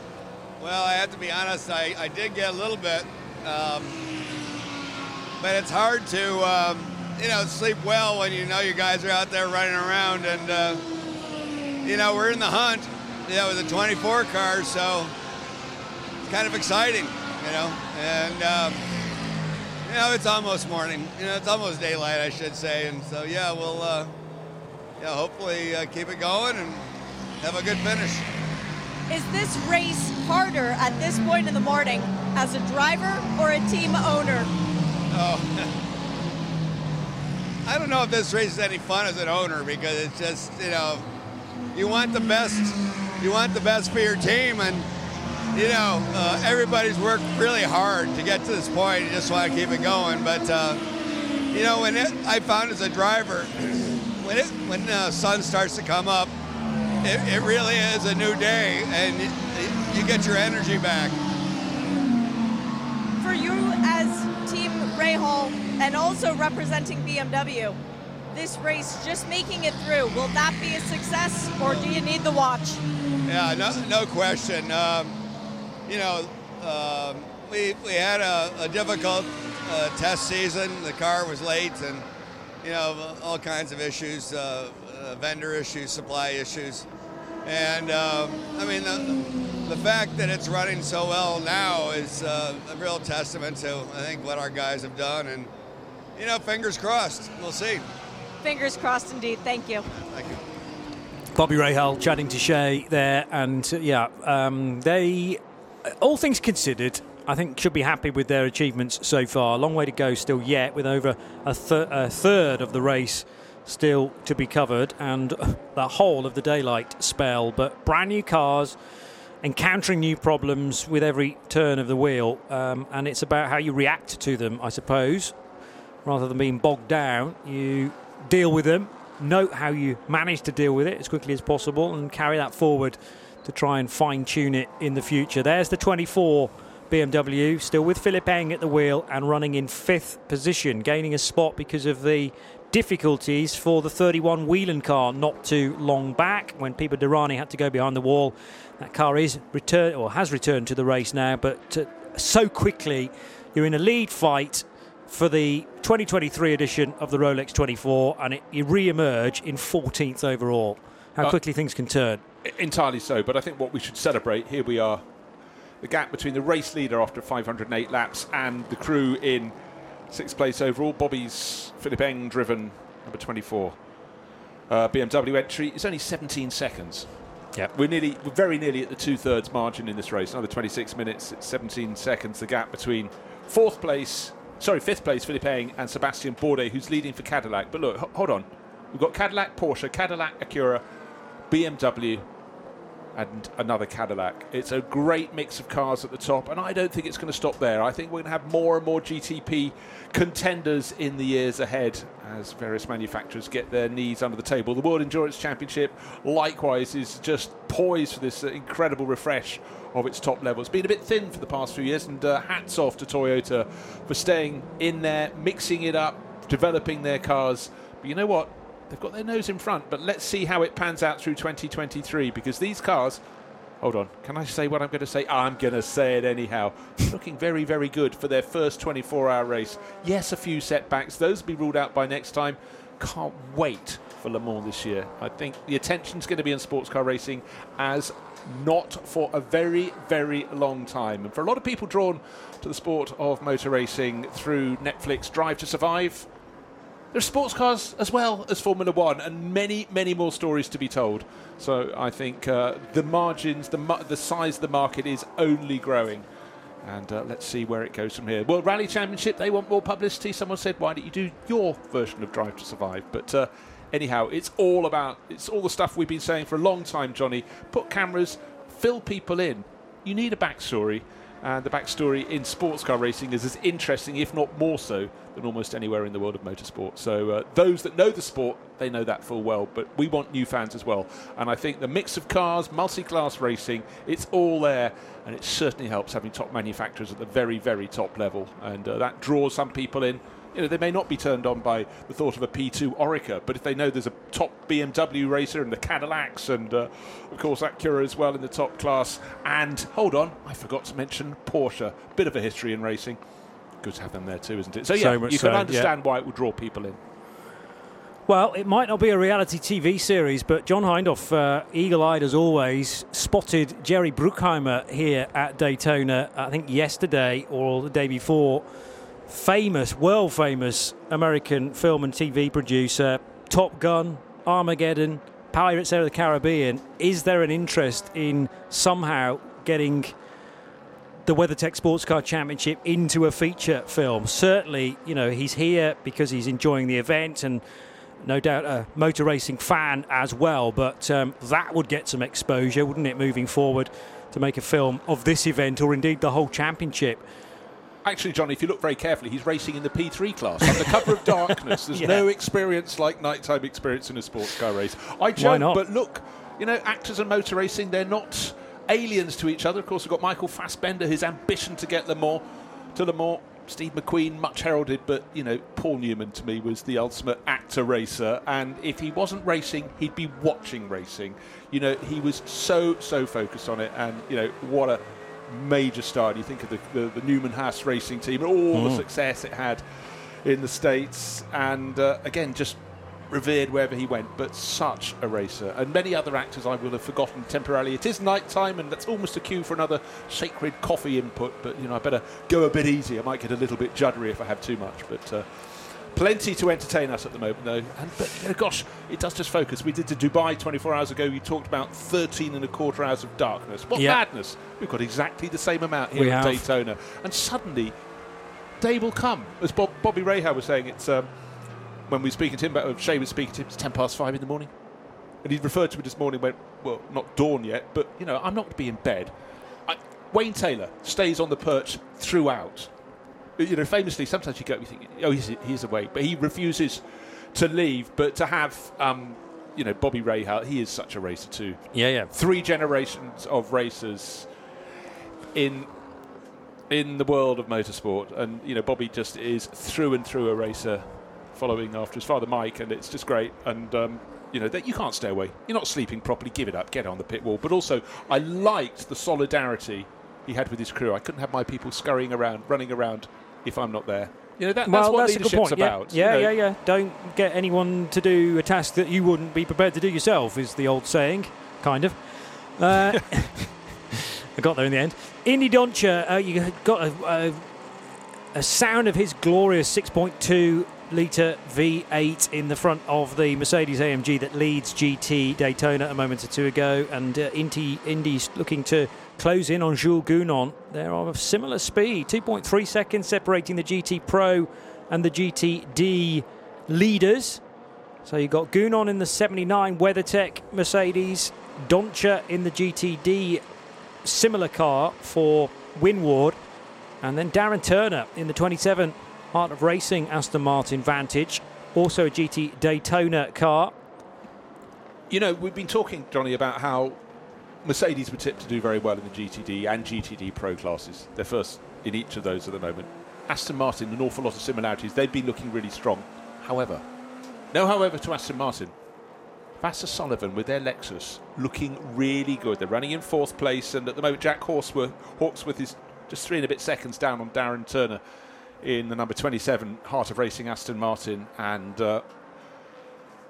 Well, I have to be honest, I, I did get a little bit. Um, but it's hard to, um, you know, sleep well when you know you guys are out there running around. And, uh, you know, we're in the hunt, you know, with a 24 car, so it's kind of exciting, you know. And, um, you know, it's almost morning. You know, it's almost daylight, I should say. And so, yeah, we'll, uh, yeah, hopefully uh, keep it going and have a good finish. Is this race harder at this point in the morning as a driver or a team owner? Oh, I don't know if this race is any fun as an owner because it's just you know you want the best, you want the best for your team, and you know uh, everybody's worked really hard to get to this point. You just want to keep it going, but uh, you know when it, I found as a driver when it when the sun starts to come up, it, it really is a new day, and you, you get your energy back. For you as Team Rahal and also representing BMW, this race, just making it through, will that be a success or do you need the watch? Yeah, no, no question. Um, you know, um, we, we had a, a difficult uh, test season. The car was late and, you know, all kinds of issues, uh, uh, vendor issues, supply issues. And, um, I mean, the, the fact that it's running so well now is uh, a real testament to, I think, what our guys have done. And, you know, fingers crossed. We'll see. Fingers crossed indeed. Thank you. Thank you. Bobby Rahal chatting to Shea there, and uh, yeah, um, they, all things considered, I think should be happy with their achievements so far. A long way to go still yet, with over a, thir- a third of the race still to be covered, and the whole of the daylight spell. But brand new cars. Encountering new problems with every turn of the wheel, um, and it's about how you react to them, I suppose. Rather than being bogged down, you deal with them, note how you manage to deal with it as quickly as possible, and carry that forward to try and fine tune it in the future. There's the 24 BMW, still with Philipp Eng at the wheel and running in fifth position, gaining a spot because of the difficulties for the 31 Whelen car not too long back when Pipo Derani had to go behind the wall. That car is returned or has returned to the race now, but uh, so quickly. You're in a lead fight for the 2023 edition of the Rolex 24, and it, you re-emerge in 14th overall. How Uh, quickly things can turn. Entirely so, but I think what we should celebrate here we are the gap between the race leader after 508 laps and the crew in sixth place overall. Bobby's Philipp Eng driven number 24 uh, BMW entry is only 17 seconds. Yeah. We're nearly, we're very nearly at the two thirds margin in this race. Another 26 minutes, it's 17 seconds. The gap between fourth place, sorry, fifth place Philipp Eng and Sebastian Bourdais, who's leading for Cadillac. But look, h- hold on, we've got Cadillac, Porsche, Cadillac, Acura, BMW, and another Cadillac. It's a great mix of cars at the top, and I don't think it's going to stop there. I think we're going to have more and more GTP contenders in the years ahead as various manufacturers get their knees under the table. The World Endurance Championship, likewise, is just poised for this incredible refresh of its top level. It's been a bit thin for the past few years, and uh, hats off to Toyota for staying in there, mixing it up, developing their cars. But you know what? They've got their nose in front, but let's see how it pans out through 2023 because these cars. Hold on, can I say what I'm going to say? I'm going to say it anyhow. Looking very, very good for their first 24 hour race. Yes, a few setbacks. Those will be ruled out by next time. Can't wait for Le Mans this year. I think the attention's going to be on sports car racing as not for a very, very long time. And for a lot of people drawn to the sport of motor racing through Netflix Drive to Survive, there's sports cars as well as Formula One, and many, many more stories to be told. So I think uh, the margins, the mu- the size of the market is only growing. And uh, let's see where it goes from here. World Rally Championship, they want more publicity. Someone said, why don't you do your version of Drive to Survive? But uh, anyhow, it's all about, it's all the stuff we've been saying for a long time, Johnny. Put cameras, fill people in. You need a backstory. And the backstory in sports car racing is as interesting, if not more so, than almost anywhere in the world of motorsport. So uh, those that know the sport, they know that full well. But we want new fans as well. And I think the mix of cars, multi-class racing, it's all there, and it certainly helps having top manufacturers at the very, very top level. And uh, that draws some people in. You know, they may not be turned on by the thought of a P2 Oreca, but if they know there's a top BMW racer and the Cadillacs and, uh, of course, Acura as well in the top class. And hold on, I forgot to mention Porsche. Bit of a history in racing. Good to have them there too, isn't it? So, So yeah, much you so, can yeah. understand why it would draw people in. Well, it might not be a reality TV series, but John Hindhaugh, uh, eagle-eyed as always, spotted Jerry Bruckheimer here at Daytona. I think yesterday or the day before. Famous, world famous American film and TV producer, Top Gun, Armageddon, Pirates of the Caribbean. Is there an interest in somehow getting the WeatherTech Sports Car Championship into a feature film. Certainly, you know, he's here because he's enjoying the event and no doubt a motor racing fan as well. But um, that would get some exposure, wouldn't it, moving forward to make a film of this event or indeed the whole championship? Actually, Johnny, if you look very carefully, he's racing in the P3 class. Under cover of darkness, there's Yeah. no experience like nighttime experience in a sports car race. I joke, but look, you know, actors and motor racing, they're not aliens to each other. Of course, we've got Michael Fassbender, his ambition to get Le Mans to Le Mans. Steve McQueen, much heralded, but you know, Paul Newman to me was the ultimate actor racer. And if he wasn't racing, he'd be watching racing. You know, he was so so focused on it, and you know, what a major star. You think of the, the, the Newman Haas racing team and all the success it had in the States, and uh, again, just revered wherever he went, but such a racer. And many other actors I will have forgotten temporarily. It is night time, and that's almost a cue for another sacred coffee input, but you know, I better go a bit easy. I might get a little bit juddery if I have too much, but. Uh, Plenty to entertain us at the moment, though. And but you know, gosh, it does just focus. We did to Dubai 24 hours ago. You talked about 13 and a quarter hours of darkness. What Yeah. madness! We've got exactly the same amount here We at have. Daytona, and suddenly day will come. As Bob, Bobby Rahal was saying, it's um, when we were speaking to him, about, Shea was speaking to him, it's 10 past 5 in the morning. And he referred to me this morning, went, well, not dawn yet, but, you know, I'm not going to be in bed. I, Wayne Taylor stays on the perch throughout. You know, famously, sometimes you go, you think, oh, he's, he's awake, but he refuses to leave. But to have, um, you know, Bobby Rahal, he is such a racer too Yeah, yeah. three generations of racers in in the world of motorsport, and you know Bobby just is through and through a racer, following after his father Mike, and it's just great. And um, you know that you can't stay away. You're not sleeping properly. Give it up. Get on the pit wall. But also, I liked the solidarity he had with his crew. I couldn't have my people scurrying around, running around if I'm not there. You know, that, well, that's what that's leadership's point. Yeah, about. yeah, you know. yeah, yeah. Don't get anyone to do a task that you wouldn't be prepared to do yourself, is the old saying, kind of. Uh, I got there in the end. Indy Dontje, uh, you got a, a, a sound of his glorious 6.2 litre V8 in the front of the Mercedes AMG that leads GT Daytona a moment or two ago, and uh, Indy, Indy's looking to close in on Jules Gounon. They're of similar speed, 2.3 seconds separating the GT Pro and the GTD leaders. So you've got Gounon in the 79 WeatherTech Mercedes, Dontje in the GTD similar car for Winward, and then Darren Turner in the 27 Heart of Racing Aston Martin Vantage, also a GT Daytona car. You know, we've been talking, Johnny, about how Mercedes were tipped to do very well in the GTD and GTD Pro classes. They're first in each of those at the moment. Aston Martin, an awful lot of similarities. They've been looking really strong. However, no however to Aston Martin. Vasser Sullivan with their Lexus looking really good. They're running in fourth place, and at the moment, Jack Hawksworth, Hawksworth is just three and a bit seconds down on Darren Turner in the number 27 Heart of Racing Aston Martin, and uh,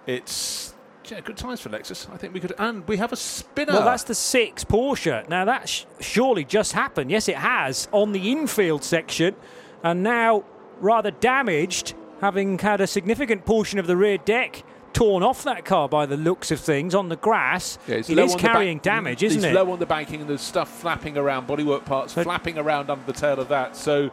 it's yeah, good times for Lexus. I think we could, and we have a spinner. Well, that's the six Porsche. Now that sh- surely just happened. Yes, it has on the infield section, and now rather damaged, having had a significant portion of the rear deck torn off that car by the looks of things on the grass. Yeah, it's it is carrying bank- damage, it's isn't it? low on the banking, and there's stuff flapping around, bodywork parts flapping around under the tail of that. So.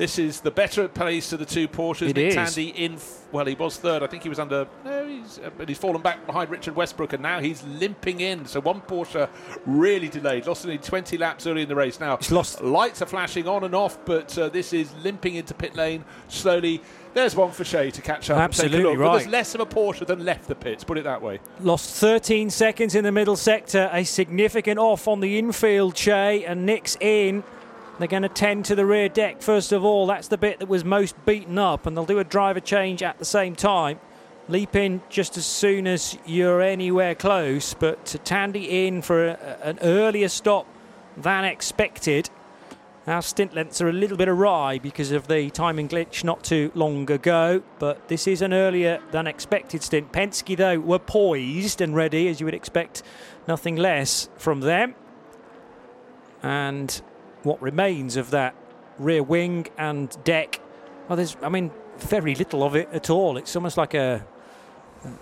This is the better place of the two Porsches. It. Tandy in, f- well, he was third. I think he was under, no, he's, uh, but he's fallen back behind Richard Westbrook, and now he's limping in. So one Porsche really delayed, lost only 20 laps early in the race. Now, He's lost- lights are flashing on and off, but uh, this is limping into pit lane slowly. There's one for Shea to catch up. and take a Absolutely look. But there's less of a Porsche than left the pits, put it that way. Lost 13 seconds in the middle sector. A significant off on the infield, Shea, and Nick's in. They're going to tend to the rear deck first of all. That's the bit that was most beaten up, and they'll do a driver change at the same time. Leap in just as soon as you're anywhere close, but to Tandy in for a, an earlier stop than expected. Our stint lengths are a little bit awry because of the timing glitch not too long ago, but this is an earlier than expected stint. Penske, though, were poised and ready, as you would expect nothing less from them. And what remains of that rear wing and deck, well, there's, I mean, very little of it at all. It's almost like a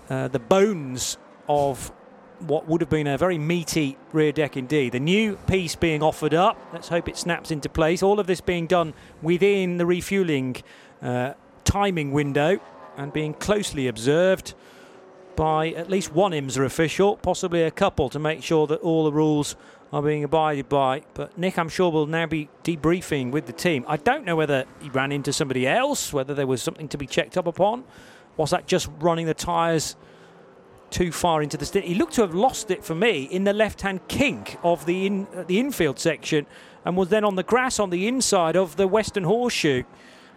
uh, the bones of what would have been a very meaty rear deck indeed. The new piece being offered up. Let's hope it snaps into place. All of this being done within the refueling uh, timing window and being closely observed by at least one IMSA official, possibly a couple, to make sure that all the rules are being abided by. But Nick, I'm sure, will now be debriefing with the team. I don't know whether he ran into somebody else, whether there was something to be checked up upon. Was that just running the tyres too far into the stint? He looked to have lost it for me in the left-hand kink of the in, uh, the infield section, and was then on the grass on the inside of the Western Horseshoe.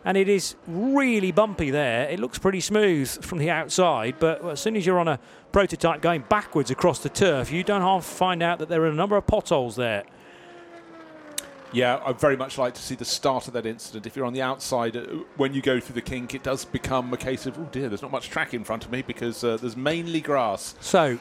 And it is really bumpy there. It looks pretty smooth from the outside, but as soon as you're on a prototype going backwards across the turf, you don't half find out that there are a number of potholes there. Yeah, I'd very much like to see the start of that incident. If you're on the outside, uh, when you go through the kink, it does become a case of, oh dear, there's not much track in front of me because uh, there's mainly grass. So,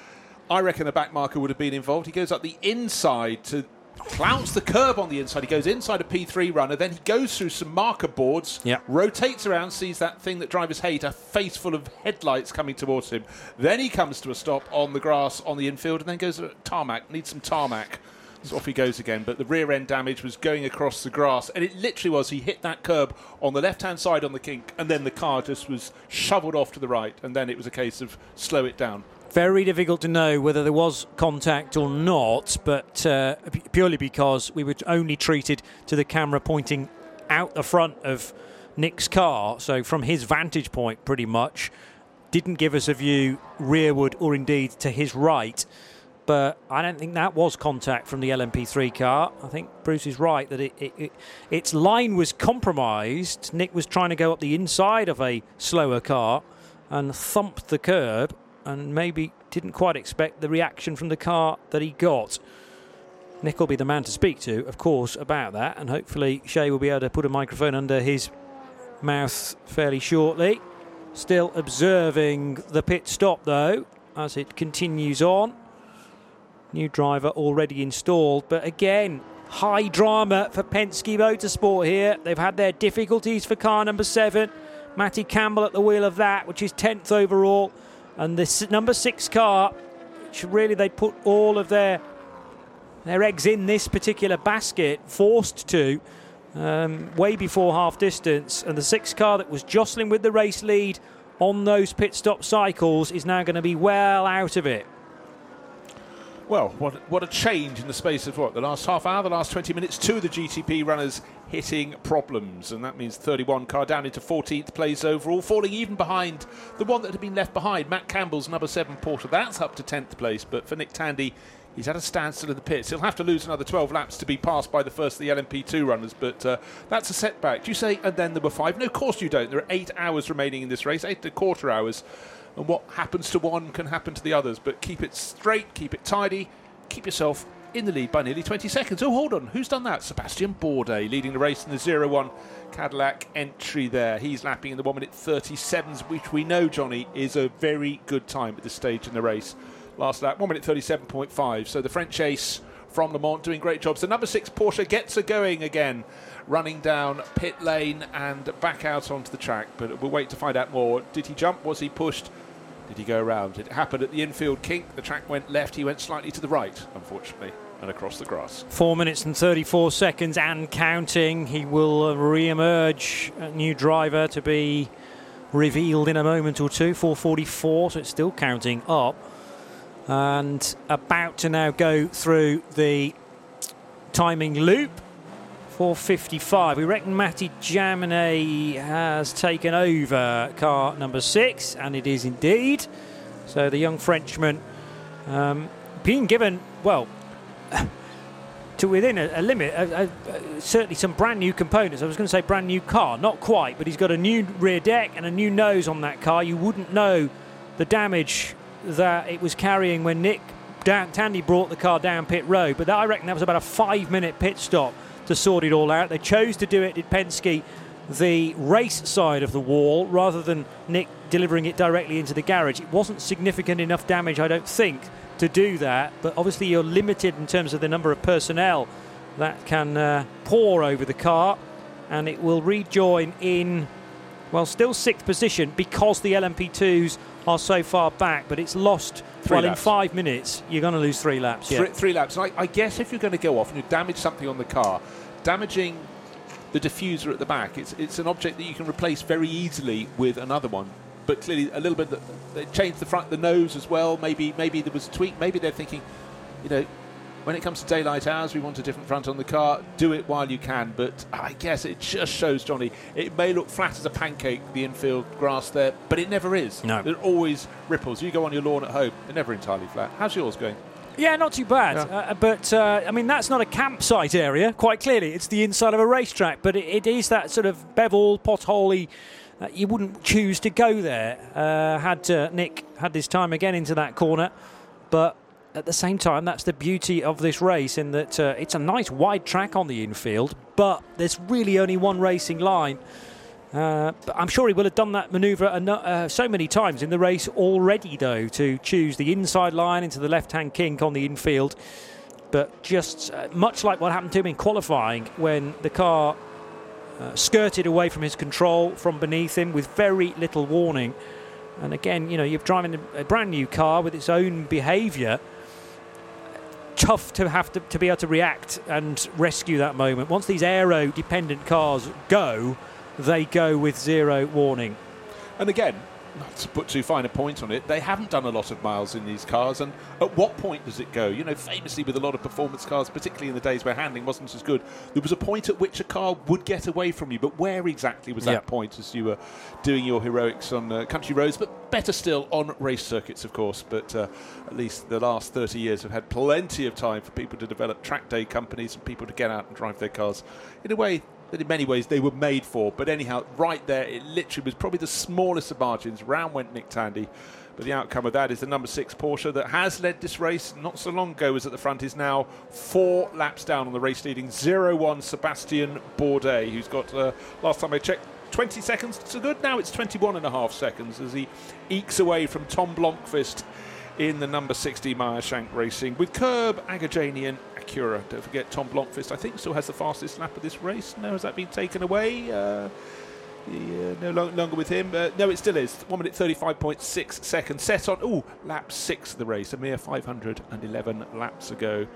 I reckon the back marker would have been involved. He goes up the inside to clouts the curb on the inside. He goes inside a P3 runner, then he goes through some marker boards, Yeah. rotates around, sees that thing that drivers hate, a face full of headlights coming towards him. Then he comes to a stop on the grass on the infield and then goes to tarmac, needs some tarmac. So off he goes again, but the rear end damage was going across the grass, and it literally was. He hit that curb on the left hand side on the kink, and then the car just was shoveled off to the right, and then it was a case of slow it down. Very difficult to know whether there was contact or not, but uh, purely because we were only treated to the camera pointing out the front of Nick's car, so from his vantage point, pretty much, didn't give us a view rearward or indeed to his right. But I don't think that was contact from the LMP3 car. I think Bruce is right that it, it, it, its line was compromised. Nick was trying to go up the inside of a slower car and thumped the curb and maybe didn't quite expect the reaction from the car that he got. Nick will be the man to speak to, of course, about that, and hopefully Shea will be able to put a microphone under his mouth fairly shortly. Still observing the pit stop though as it continues on. New driver already installed, but again, high drama for Penske Motorsport here. They've had their difficulties for car number seven. Matty Campbell at the wheel of that, which is 10th overall. And this number six car, really they put all of their their eggs in this particular basket, forced to, um, way before half distance. And the six car that was jostling with the race lead on those pit stop cycles is now going to be well out of it. Well, what, what a change in the space of what? The last half hour, the last 20 minutes, two of the GTP runners hitting problems. And that means 31 car down into 14th place overall, falling even behind the one that had been left behind, Matt Campbell's number seven Porsche. That's up to 10th place. But for Nick Tandy, he's at a standstill in the pits. He'll have to lose another 12 laps to be passed by the first of the LMP2 runners. But uh, that's a setback. Do you say, and then there were five? No, of course you don't. There are eight hours remaining in this race, eight and a quarter hours and what happens to one can happen to the others. But keep it straight, keep it tidy, keep yourself in the lead by nearly 20 seconds. Oh, hold on, who's done that? Sebastian Bourdais leading the race in the 0 1 Cadillac entry there. He's lapping in the 1 minute 37s, which we know, Johnny, is a very good time at this stage in the race. Last lap, 1 minute 37.5. So the French ace from Le Mans doing great jobs. The number six Porsche gets a going again, running down pit lane and back out onto the track. But we'll wait to find out more. Did he jump? Was he pushed? Did he go around? It happened at the infield kink. The track went left. He went slightly to the right, unfortunately, and across the grass. Four minutes and 34 seconds and counting. He will uh, re emerge, a new driver to be revealed in a moment or two. 444, so it's still counting up. And about to now go through the timing loop. 455. We reckon Matty Jaminet has taken over car number six, and it is indeed. So the young Frenchman um, being given, well, to within a, a limit, a, a, certainly some brand new components. I was going to say brand new car, not quite, but he's got a new rear deck and a new nose on that car. You wouldn't know the damage that it was carrying when Nick Tandy brought the car down pit road, but that, I reckon that was about a five minute pit stop to sort it all out. They chose to do it at Penske, the race side of the wall, rather than Nick delivering it directly into the garage. It wasn't significant enough damage, I don't think, to do that. But obviously, you're limited in terms of the number of personnel that can uh, pour over the car, and it will rejoin in, well, still sixth position because the LMP2s are so far back, but it's lost. Three well, laps. in five minutes, you're going to lose three laps. Yeah. Three, three laps. And I, I guess if you're going to go off and you damage something on the car, damaging the diffuser at the back, it's, it's an object that you can replace very easily with another one. But clearly, a little bit, they changed the front, the nose as well. Maybe, maybe there was a tweak. Maybe they're thinking, you know, when it comes to daylight hours, we want a different front on the car. Do it while you can. But I guess it just shows, Johnny, it may look flat as a pancake, the infield grass there, but it never is. No. There are always ripples. You go on your lawn at home, they're never entirely flat. How's yours going? Yeah, not too bad. Yeah. Uh, but uh, I mean, that's not a campsite area. Quite clearly, it's the inside of a racetrack. But it, it is that sort of bevel, potholey. Uh, you wouldn't choose to go there. Uh, had uh, Nick had this time again into that corner, but at the same time, that's the beauty of this race in that uh, it's a nice wide track on the infield, but there's really only one racing line. Uh, but I'm sure he will have done that manoeuvre uh, so many times in the race already, though, to choose the inside line into the left hand kink on the infield. But just uh, much like what happened to him in qualifying when the car uh, skirted away from his control from beneath him with very little warning. And again, you know, you're driving a brand new car with its own behaviour. Tough to have to, to be able to react and rescue that moment. Once these aero dependent cars go, they go with zero warning. And again, not to put too fine a point on it, they haven't done a lot of miles in these cars. And at what point does it go? You know, famously with a lot of performance cars, particularly in the days where handling wasn't as good, there was a point at which a car would get away from you. But where exactly was that Yep. point as you were doing your heroics on uh, country roads? But better still on race circuits, of course. But uh, at least the last 30 years have had plenty of time for people to develop track day companies and people to get out and drive their cars in a way that in many ways they were made for. But anyhow, right there, it literally was probably the smallest of margins. Round went Nick Tandy. But the outcome of that is the number six Porsche that has led this race not so long ago was at the front is now four laps down on the race leading 0-1 Sebastian Bourdais, who's got uh, last time I checked 20 seconds to good. Now it's 21 and a half seconds as he ekes away from Tom Blomqvist in the number 60 Meyer Shank Racing with Curb, Agajanian, Acura. Don't forget Tom Blomqvist, I think, still has the fastest lap of this race. Now, has that been taken away? Uh, yeah, no longer with him. Uh, no, it still is. 1 minute 35.6 seconds. Set on, ooh, lap 6 of the race, a mere 511 laps ago.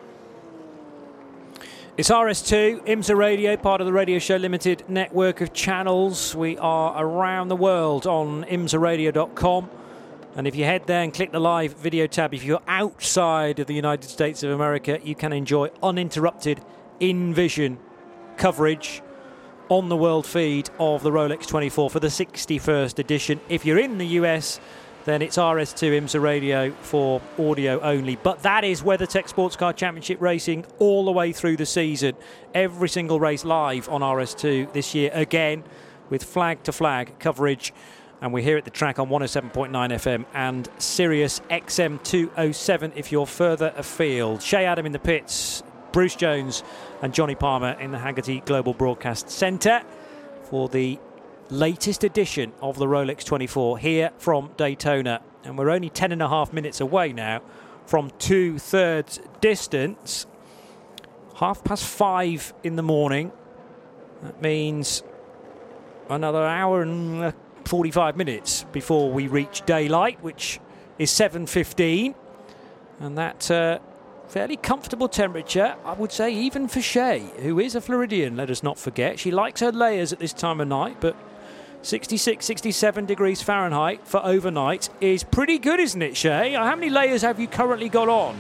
It's RS2, IMSA Radio, part of the Radio Show Limited network of channels. We are around the world on imsaradio.com. And if you head there and click the live video tab, if you're outside of the United States of America, you can enjoy uninterrupted in vision coverage on the world feed of the Rolex 24 for the 61st edition. If you're in the US, then it's RS2 IMSA radio for audio only. But that is WeatherTech Sports Car Championship racing all the way through the season. Every single race live on RS2 this year, again, with flag to flag coverage. And we're here at the track on 107.9 FM and Sirius XM 207 if you're further afield. Shea Adam in the pits, Bruce Jones and Johnny Palmer in the Hagerty Global Broadcast Centre for the latest edition of the Rolex 24 here from Daytona. And we're only 10 and a half minutes away now from two thirds distance. Half past five in the morning. That means another hour and 45 minutes before we reach daylight, which is 7.15. And that uh, fairly comfortable temperature, I would say, even for Shea, who is a Floridian, let us not forget. She likes her layers at this time of night, but 66, 67 degrees Fahrenheit for overnight is pretty good, isn't it, Shea? How many layers have you currently got on?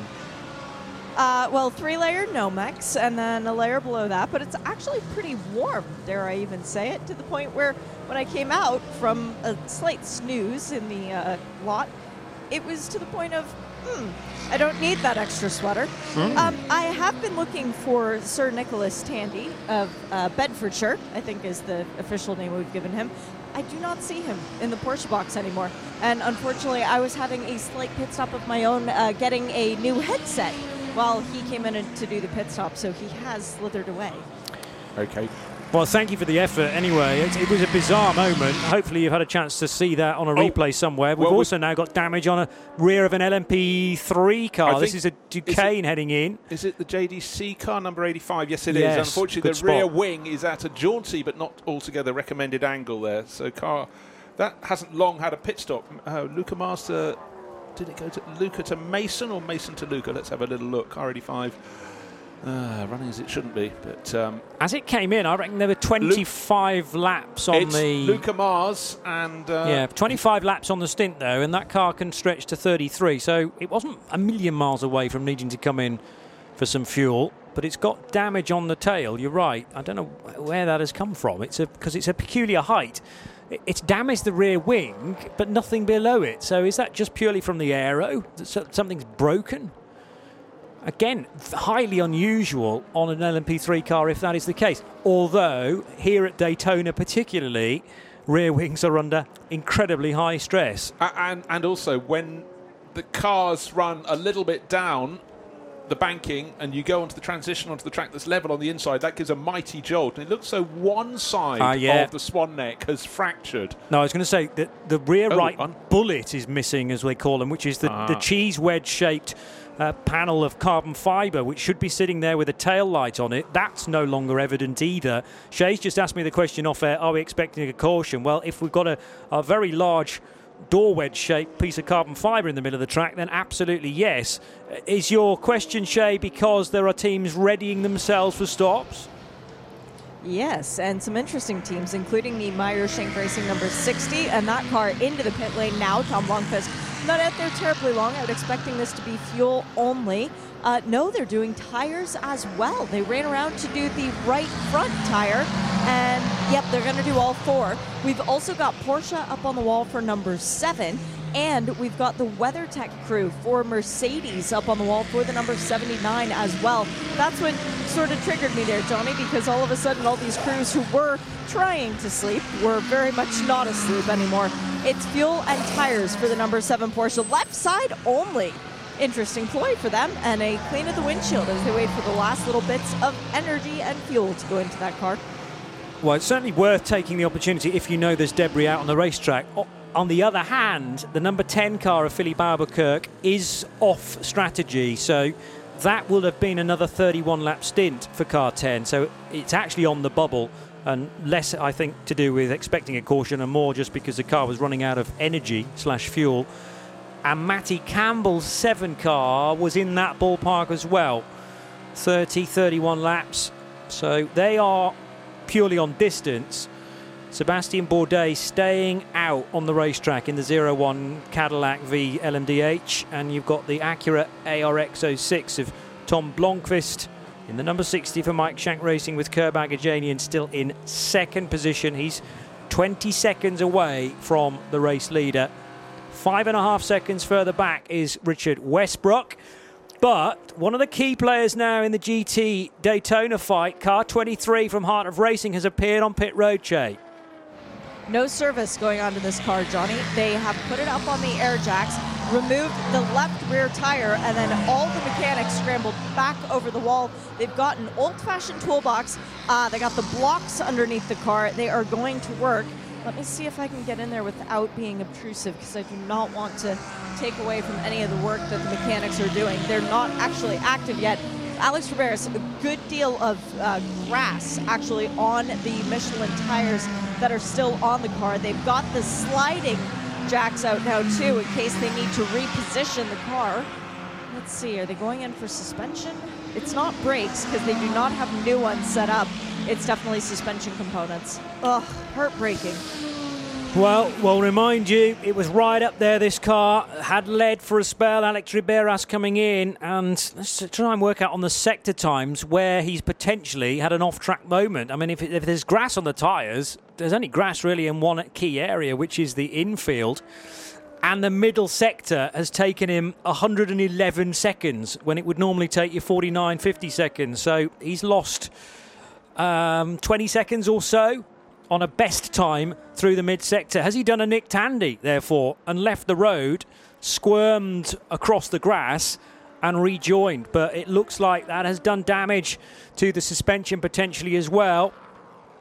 Uh, well, three layer Nomex, and then a layer below that, but it's actually pretty warm, dare I even say it, to the point where when I came out from a slight snooze in the uh, lot, it was to the point of, hmm, I don't need that extra sweater. Mm. Um, I have been looking for Sir Nicholas Tandy of uh, Bedfordshire, I think is the official name we've given him. I do not see him in the Porsche box anymore. And unfortunately, I was having a slight pit stop of my own, uh, getting a new headset while he came in to do the pit stop, so he has slithered away. Okay, well, thank you for the effort anyway. It, it, was a bizarre moment. Hopefully, you've had a chance to see that on a oh, replay somewhere. We've well, also now got damage on a rear of an LMP3 car. This is a Duqueine is it, heading in. Is it the JDC car number 85? Yes, it yes, is. Unfortunately, the spot. rear wing is at a jaunty but not altogether recommended angle there. So, car that hasn't long had a pit stop. Uh, Luca Master. Did it go to Luca to Mason or Mason to Luca? Let's have a little look. Car 85 uh, running as it shouldn't be, but um, as it came in, I reckon there were 25 Luke, laps on the Luca Mars and uh, yeah, 25 laps on the stint though, and that car can stretch to 33, so it wasn't a million miles away from needing to come in for some fuel. But it's got damage on the tail. You're right. I don't know where that has come from. It's a because it's a peculiar height. It's damaged the rear wing, but nothing below it. So is that just purely from the aero? Something's broken? Again, highly unusual on an LMP3 car if that is the case. Although, here at Daytona particularly, rear wings are under incredibly high stress. And, and also, when the cars run a little bit down the banking and you go onto the transition onto the track that's level on the inside, that gives a mighty jolt. And it looks so one side uh, yeah. of the swan neck has fractured. No, I was going to say that the rear oh, right bullet is missing, as they call them, which is the, ah. the cheese wedge shaped uh, panel of carbon fibre, which should be sitting there with a tail light on it. That's no longer evident either. Shea's just asked me the question off air are we expecting a caution? Well, if we've got a, a very large door wedge shaped piece of carbon fibre in the middle of the track, then absolutely yes. Is your question, Shea, because there are teams readying themselves for stops? Yes, and some interesting teams, including the Meyer Shank Racing number 60, and that car into the pit lane now. Tom Blomqvist not out there terribly long. I was expecting this to be fuel only. Uh, no, they're doing tires as well. They ran around to do the right front tire, and yep, they're going to do all four. We've also got Porsche up on the wall for number seven. And we've got the WeatherTech crew for Mercedes up on the wall for the number 79 as well. That's what sort of triggered me there, Johnny, because all of a sudden all these crews who were trying to sleep were very much not asleep anymore. It's fuel and tires for the number seven Porsche. Left side only. Interesting ploy for them, and a clean of the windshield as they wait for the last little bits of energy and fuel to go into that car. Well, it's certainly worth taking the opportunity if you know there's debris out on the racetrack. On the other hand, the number 10 car of Filipe Albuquerque is off strategy, so that will have been another 31 lap stint for car 10. So it's actually on the bubble, and less, I think, to do with expecting a caution and more just because the car was running out of energy slash fuel. And Matty Campbell's 7 car was in that ballpark as well 30, 31 laps. So they are purely on distance. Sebastian Bourdais staying out on the racetrack in the 01 Cadillac V LMDH, and you've got the Acura ARX 06 of Tom Blomqvist in the number 60 for Mike Shank Racing with Curb Agajanian still in second position. He's 20 seconds away from the race leader. Five and a half seconds further back is Richard Westbrook. But one of the key players now in the GT Daytona fight, car 23 from Heart of Racing, has appeared on pit road, Shea. No service going on to this car, Johnny. They have put it up on the air jacks, removed the left rear tire, and then all the mechanics scrambled back over the wall. They've got an old-fashioned toolbox. Uh, they got the blocks underneath the car. They are going to work. Let me see if I can get in there without being obtrusive because I do not want to take away from any of the work that the mechanics are doing. They're not actually active yet. Alex Riberas, a good deal of uh, grass actually on the Michelin tires that are still on the car. They've got the sliding jacks out now too in case they need to reposition the car. Let's see, are they going in for suspension? It's not brakes because they do not have new ones set up. It's definitely suspension components. Ugh, heartbreaking. Well, we'll remind you, it was right up there, this car. Had led for a spell, Alex Riberas coming in. And let's try and work out on the sector times where he's potentially had an off track moment. I mean, if, if there's grass on the tyres, there's only grass really in one key area, which is the infield. And the middle sector has taken him 111 seconds when it would normally take you 49, 50 seconds. So he's lost um, 20 seconds or so on a best time through the mid sector. Has he done a Nick Tandy, therefore, and left the road, squirmed across the grass, and rejoined? But it looks like that has done damage to the suspension potentially as well.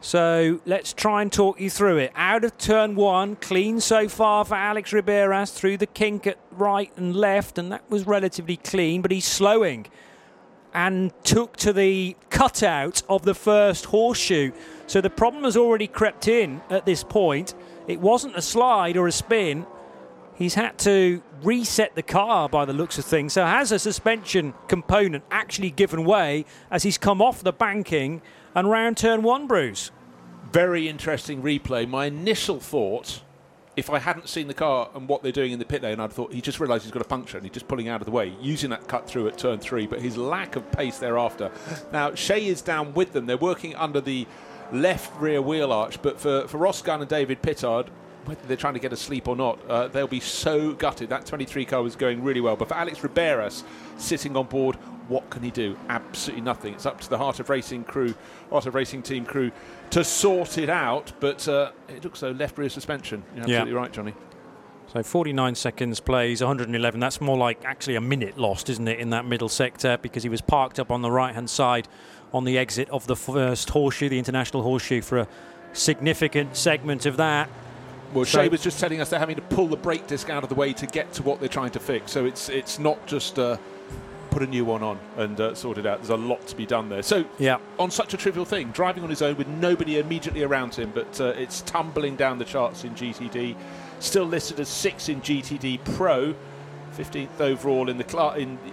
So let's try and talk you through it. Out of turn one, clean so far for Alex Riberas through the kink at right and left, and that was relatively clean, but he's slowing and took to the cutout of the first horseshoe. So the problem has already crept in at this point. It wasn't a slide or a spin. He's had to reset the car by the looks of things. So has a suspension component actually given way as he's come off the banking and round turn one, Bruce? Very interesting replay. My initial thought if I hadn't seen the car and what they're doing in the pit lane, I'd thought he just realised he's got a puncture and he's just pulling out of the way, using that cut through at turn three. But his lack of pace thereafter. Now Shea is down with them. They're working under the left rear wheel arch. But for for Ross Gunn and David Pittard, whether they're trying to get a sleep or not, uh, they'll be so gutted. That 23 car was going really well. But for Alex Riberas sitting on board, what can he do? Absolutely nothing. It's up to the Heart of Racing crew, Heart of Racing team crew to sort it out. But uh, it looks so left rear suspension. You're absolutely yeah. right, Johnny. So 49 seconds plays 111. That's more like actually a minute lost, isn't it, in that middle sector because he was parked up on the right hand side on the exit of the first horseshoe, the international horseshoe, for a significant segment of that. Well, so Shea was just telling us they're having to pull the brake disc out of the way to get to what they're trying to fix. So it's it's not just. Uh, put a new one on and uh, sort it out. There's a lot to be done there. So, yeah. on such a trivial thing, driving on his own with nobody immediately around him, but uh, it's tumbling down the charts in GTD. Still listed as six in GTD Pro, 15th overall in the cl- in the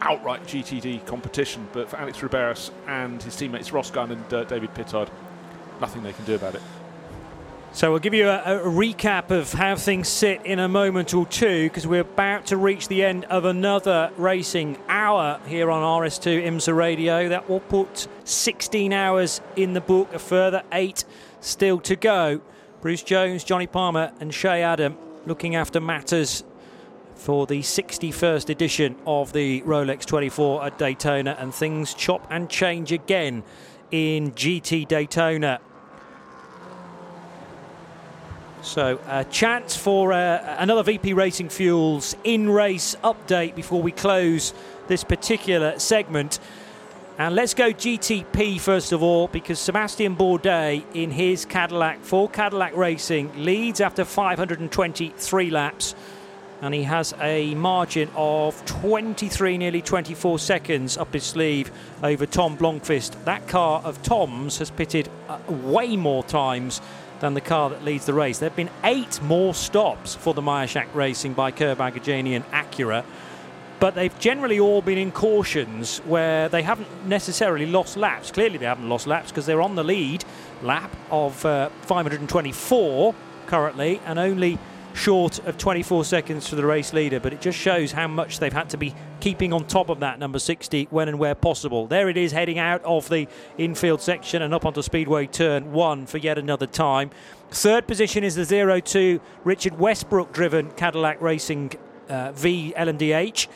outright GTD competition. But for Alex Riberas and his teammates Ross Gunn and uh, David Pittard, nothing they can do about it. So we'll give you a, a, recap of how things sit in a moment or two because we're about to reach the end of another racing hour here on RS2 IMSA Radio. That will put 16 hours in the book, a further eight still to go. Bruce Jones, Johnny Palmer, and Shea Adam looking after matters for the 61st edition of the Rolex 24 at Daytona, and things chop and change again in GT Daytona So, a chance for uh, another VP Racing Fuels in race update before we close this particular segment. And let's go GTP first of all, because Sebastian Bourdais in his Cadillac for Cadillac Racing leads after 523 laps. And he has a margin of 23, nearly 24 seconds up his sleeve over Tom Blomqvist. That car of Tom's has pitted uh, way more times than the car that leads the race. There have been eight more stops for the Meyer Shank Racing by Agajanian and Acura, but they've generally all been in cautions where they haven't necessarily lost laps. Clearly, they haven't lost laps because they're on the lead lap of uh, 524 currently and only short of 24 seconds for the race leader, but it just shows how much they've had to be keeping on top of that number 60 when and where possible. There it is heading out of the infield section and up onto Speedway turn one for yet another time. Third position is the 02 Richard Westbrook driven Cadillac Racing uh, V LMDH.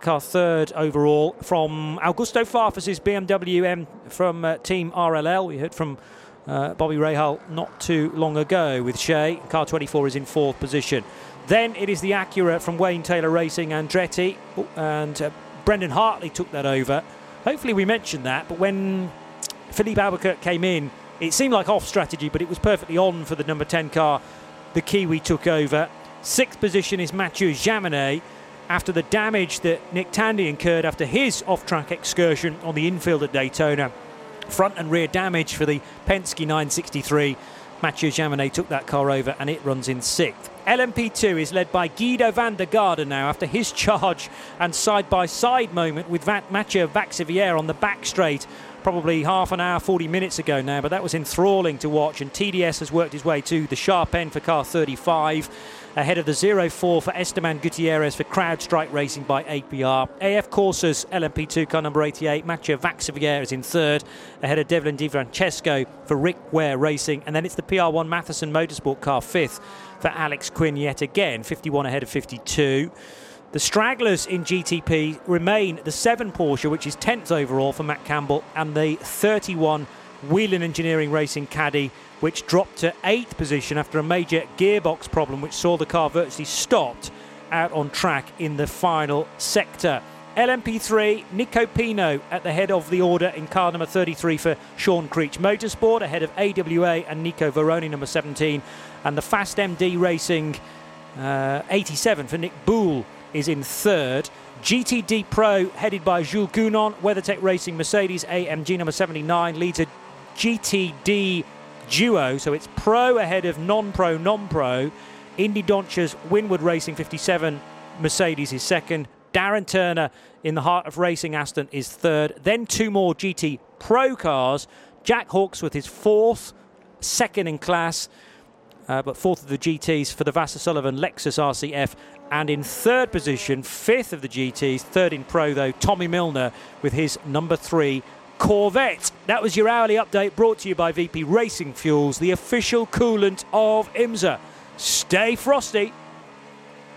Car third overall from Augusto Farfus's BMW M from uh, Team RLL. We heard from uh, Bobby Rahal not too long ago with Shea. Car 24 is in fourth position. Then it is the Acura from Wayne Taylor Racing Andretti, and uh, Brendan Hartley took that over. Hopefully, we mentioned that, but when Filipe Albuquerque came in, it seemed like off strategy, but it was perfectly on for the number 10 car. The Kiwi took over. Sixth position is Mathieu Jaminet after the damage that Nick Tandy incurred after his off track excursion on the infield at Daytona front and rear damage for the Penske 963. Mathieu Jaminet took that car over and it runs in sixth. LMP2 is led by Giedo van der Garde now after his charge and side by side moment with Mathieu Vaxivière on the back straight probably half an hour, 40 minutes ago now, but that was enthralling to watch. And TDS has worked his way to the sharp end for car 35 ahead of the 0-4 for Esteban Gutierrez for CrowdStrike Racing by APR. AF Corsa's LMP2 car number 88, Mathieu Vaxivière is in third, ahead of Devlin DeFrancesco for Rick Ware Racing. And then it's the PR1 Mathiasen Motorsport car fifth for Alex Quinn yet again, 51 ahead of 52. The stragglers in GTP remain the 7 Porsche, which is 10th overall for Matt Campbell, and the 31 Whelen Engineering Racing Caddy, which dropped to 8th position after a major gearbox problem, which saw the car virtually stopped out on track in the final sector. LMP3, Nico Pino at the head of the order in car number 33 for Sean Creech Motorsport, ahead of AWA and Nico Varrone, number 17, and the Fast MD Racing uh, 87 for Nick Boulle is in third. GTD Pro, headed by Jules Gounon, WeatherTech Racing Mercedes AMG number 79, leads a GTD duo, so it's pro ahead of non pro, non pro. Indy Dontje's Winward Racing 57, Mercedes is second. Darren Turner in the heart of racing Aston is third. Then two more GT Pro cars. Jack Hawksworth his fourth, second in class, uh, but fourth of the GTs for the Vasser Sullivan Lexus RCF. And in third position, fifth of the GTs, third in Pro though, Tommy Milner with his number three Corvette. That was your hourly update brought to you by VP Racing Fuels, the official coolant of IMSA. Stay frosty.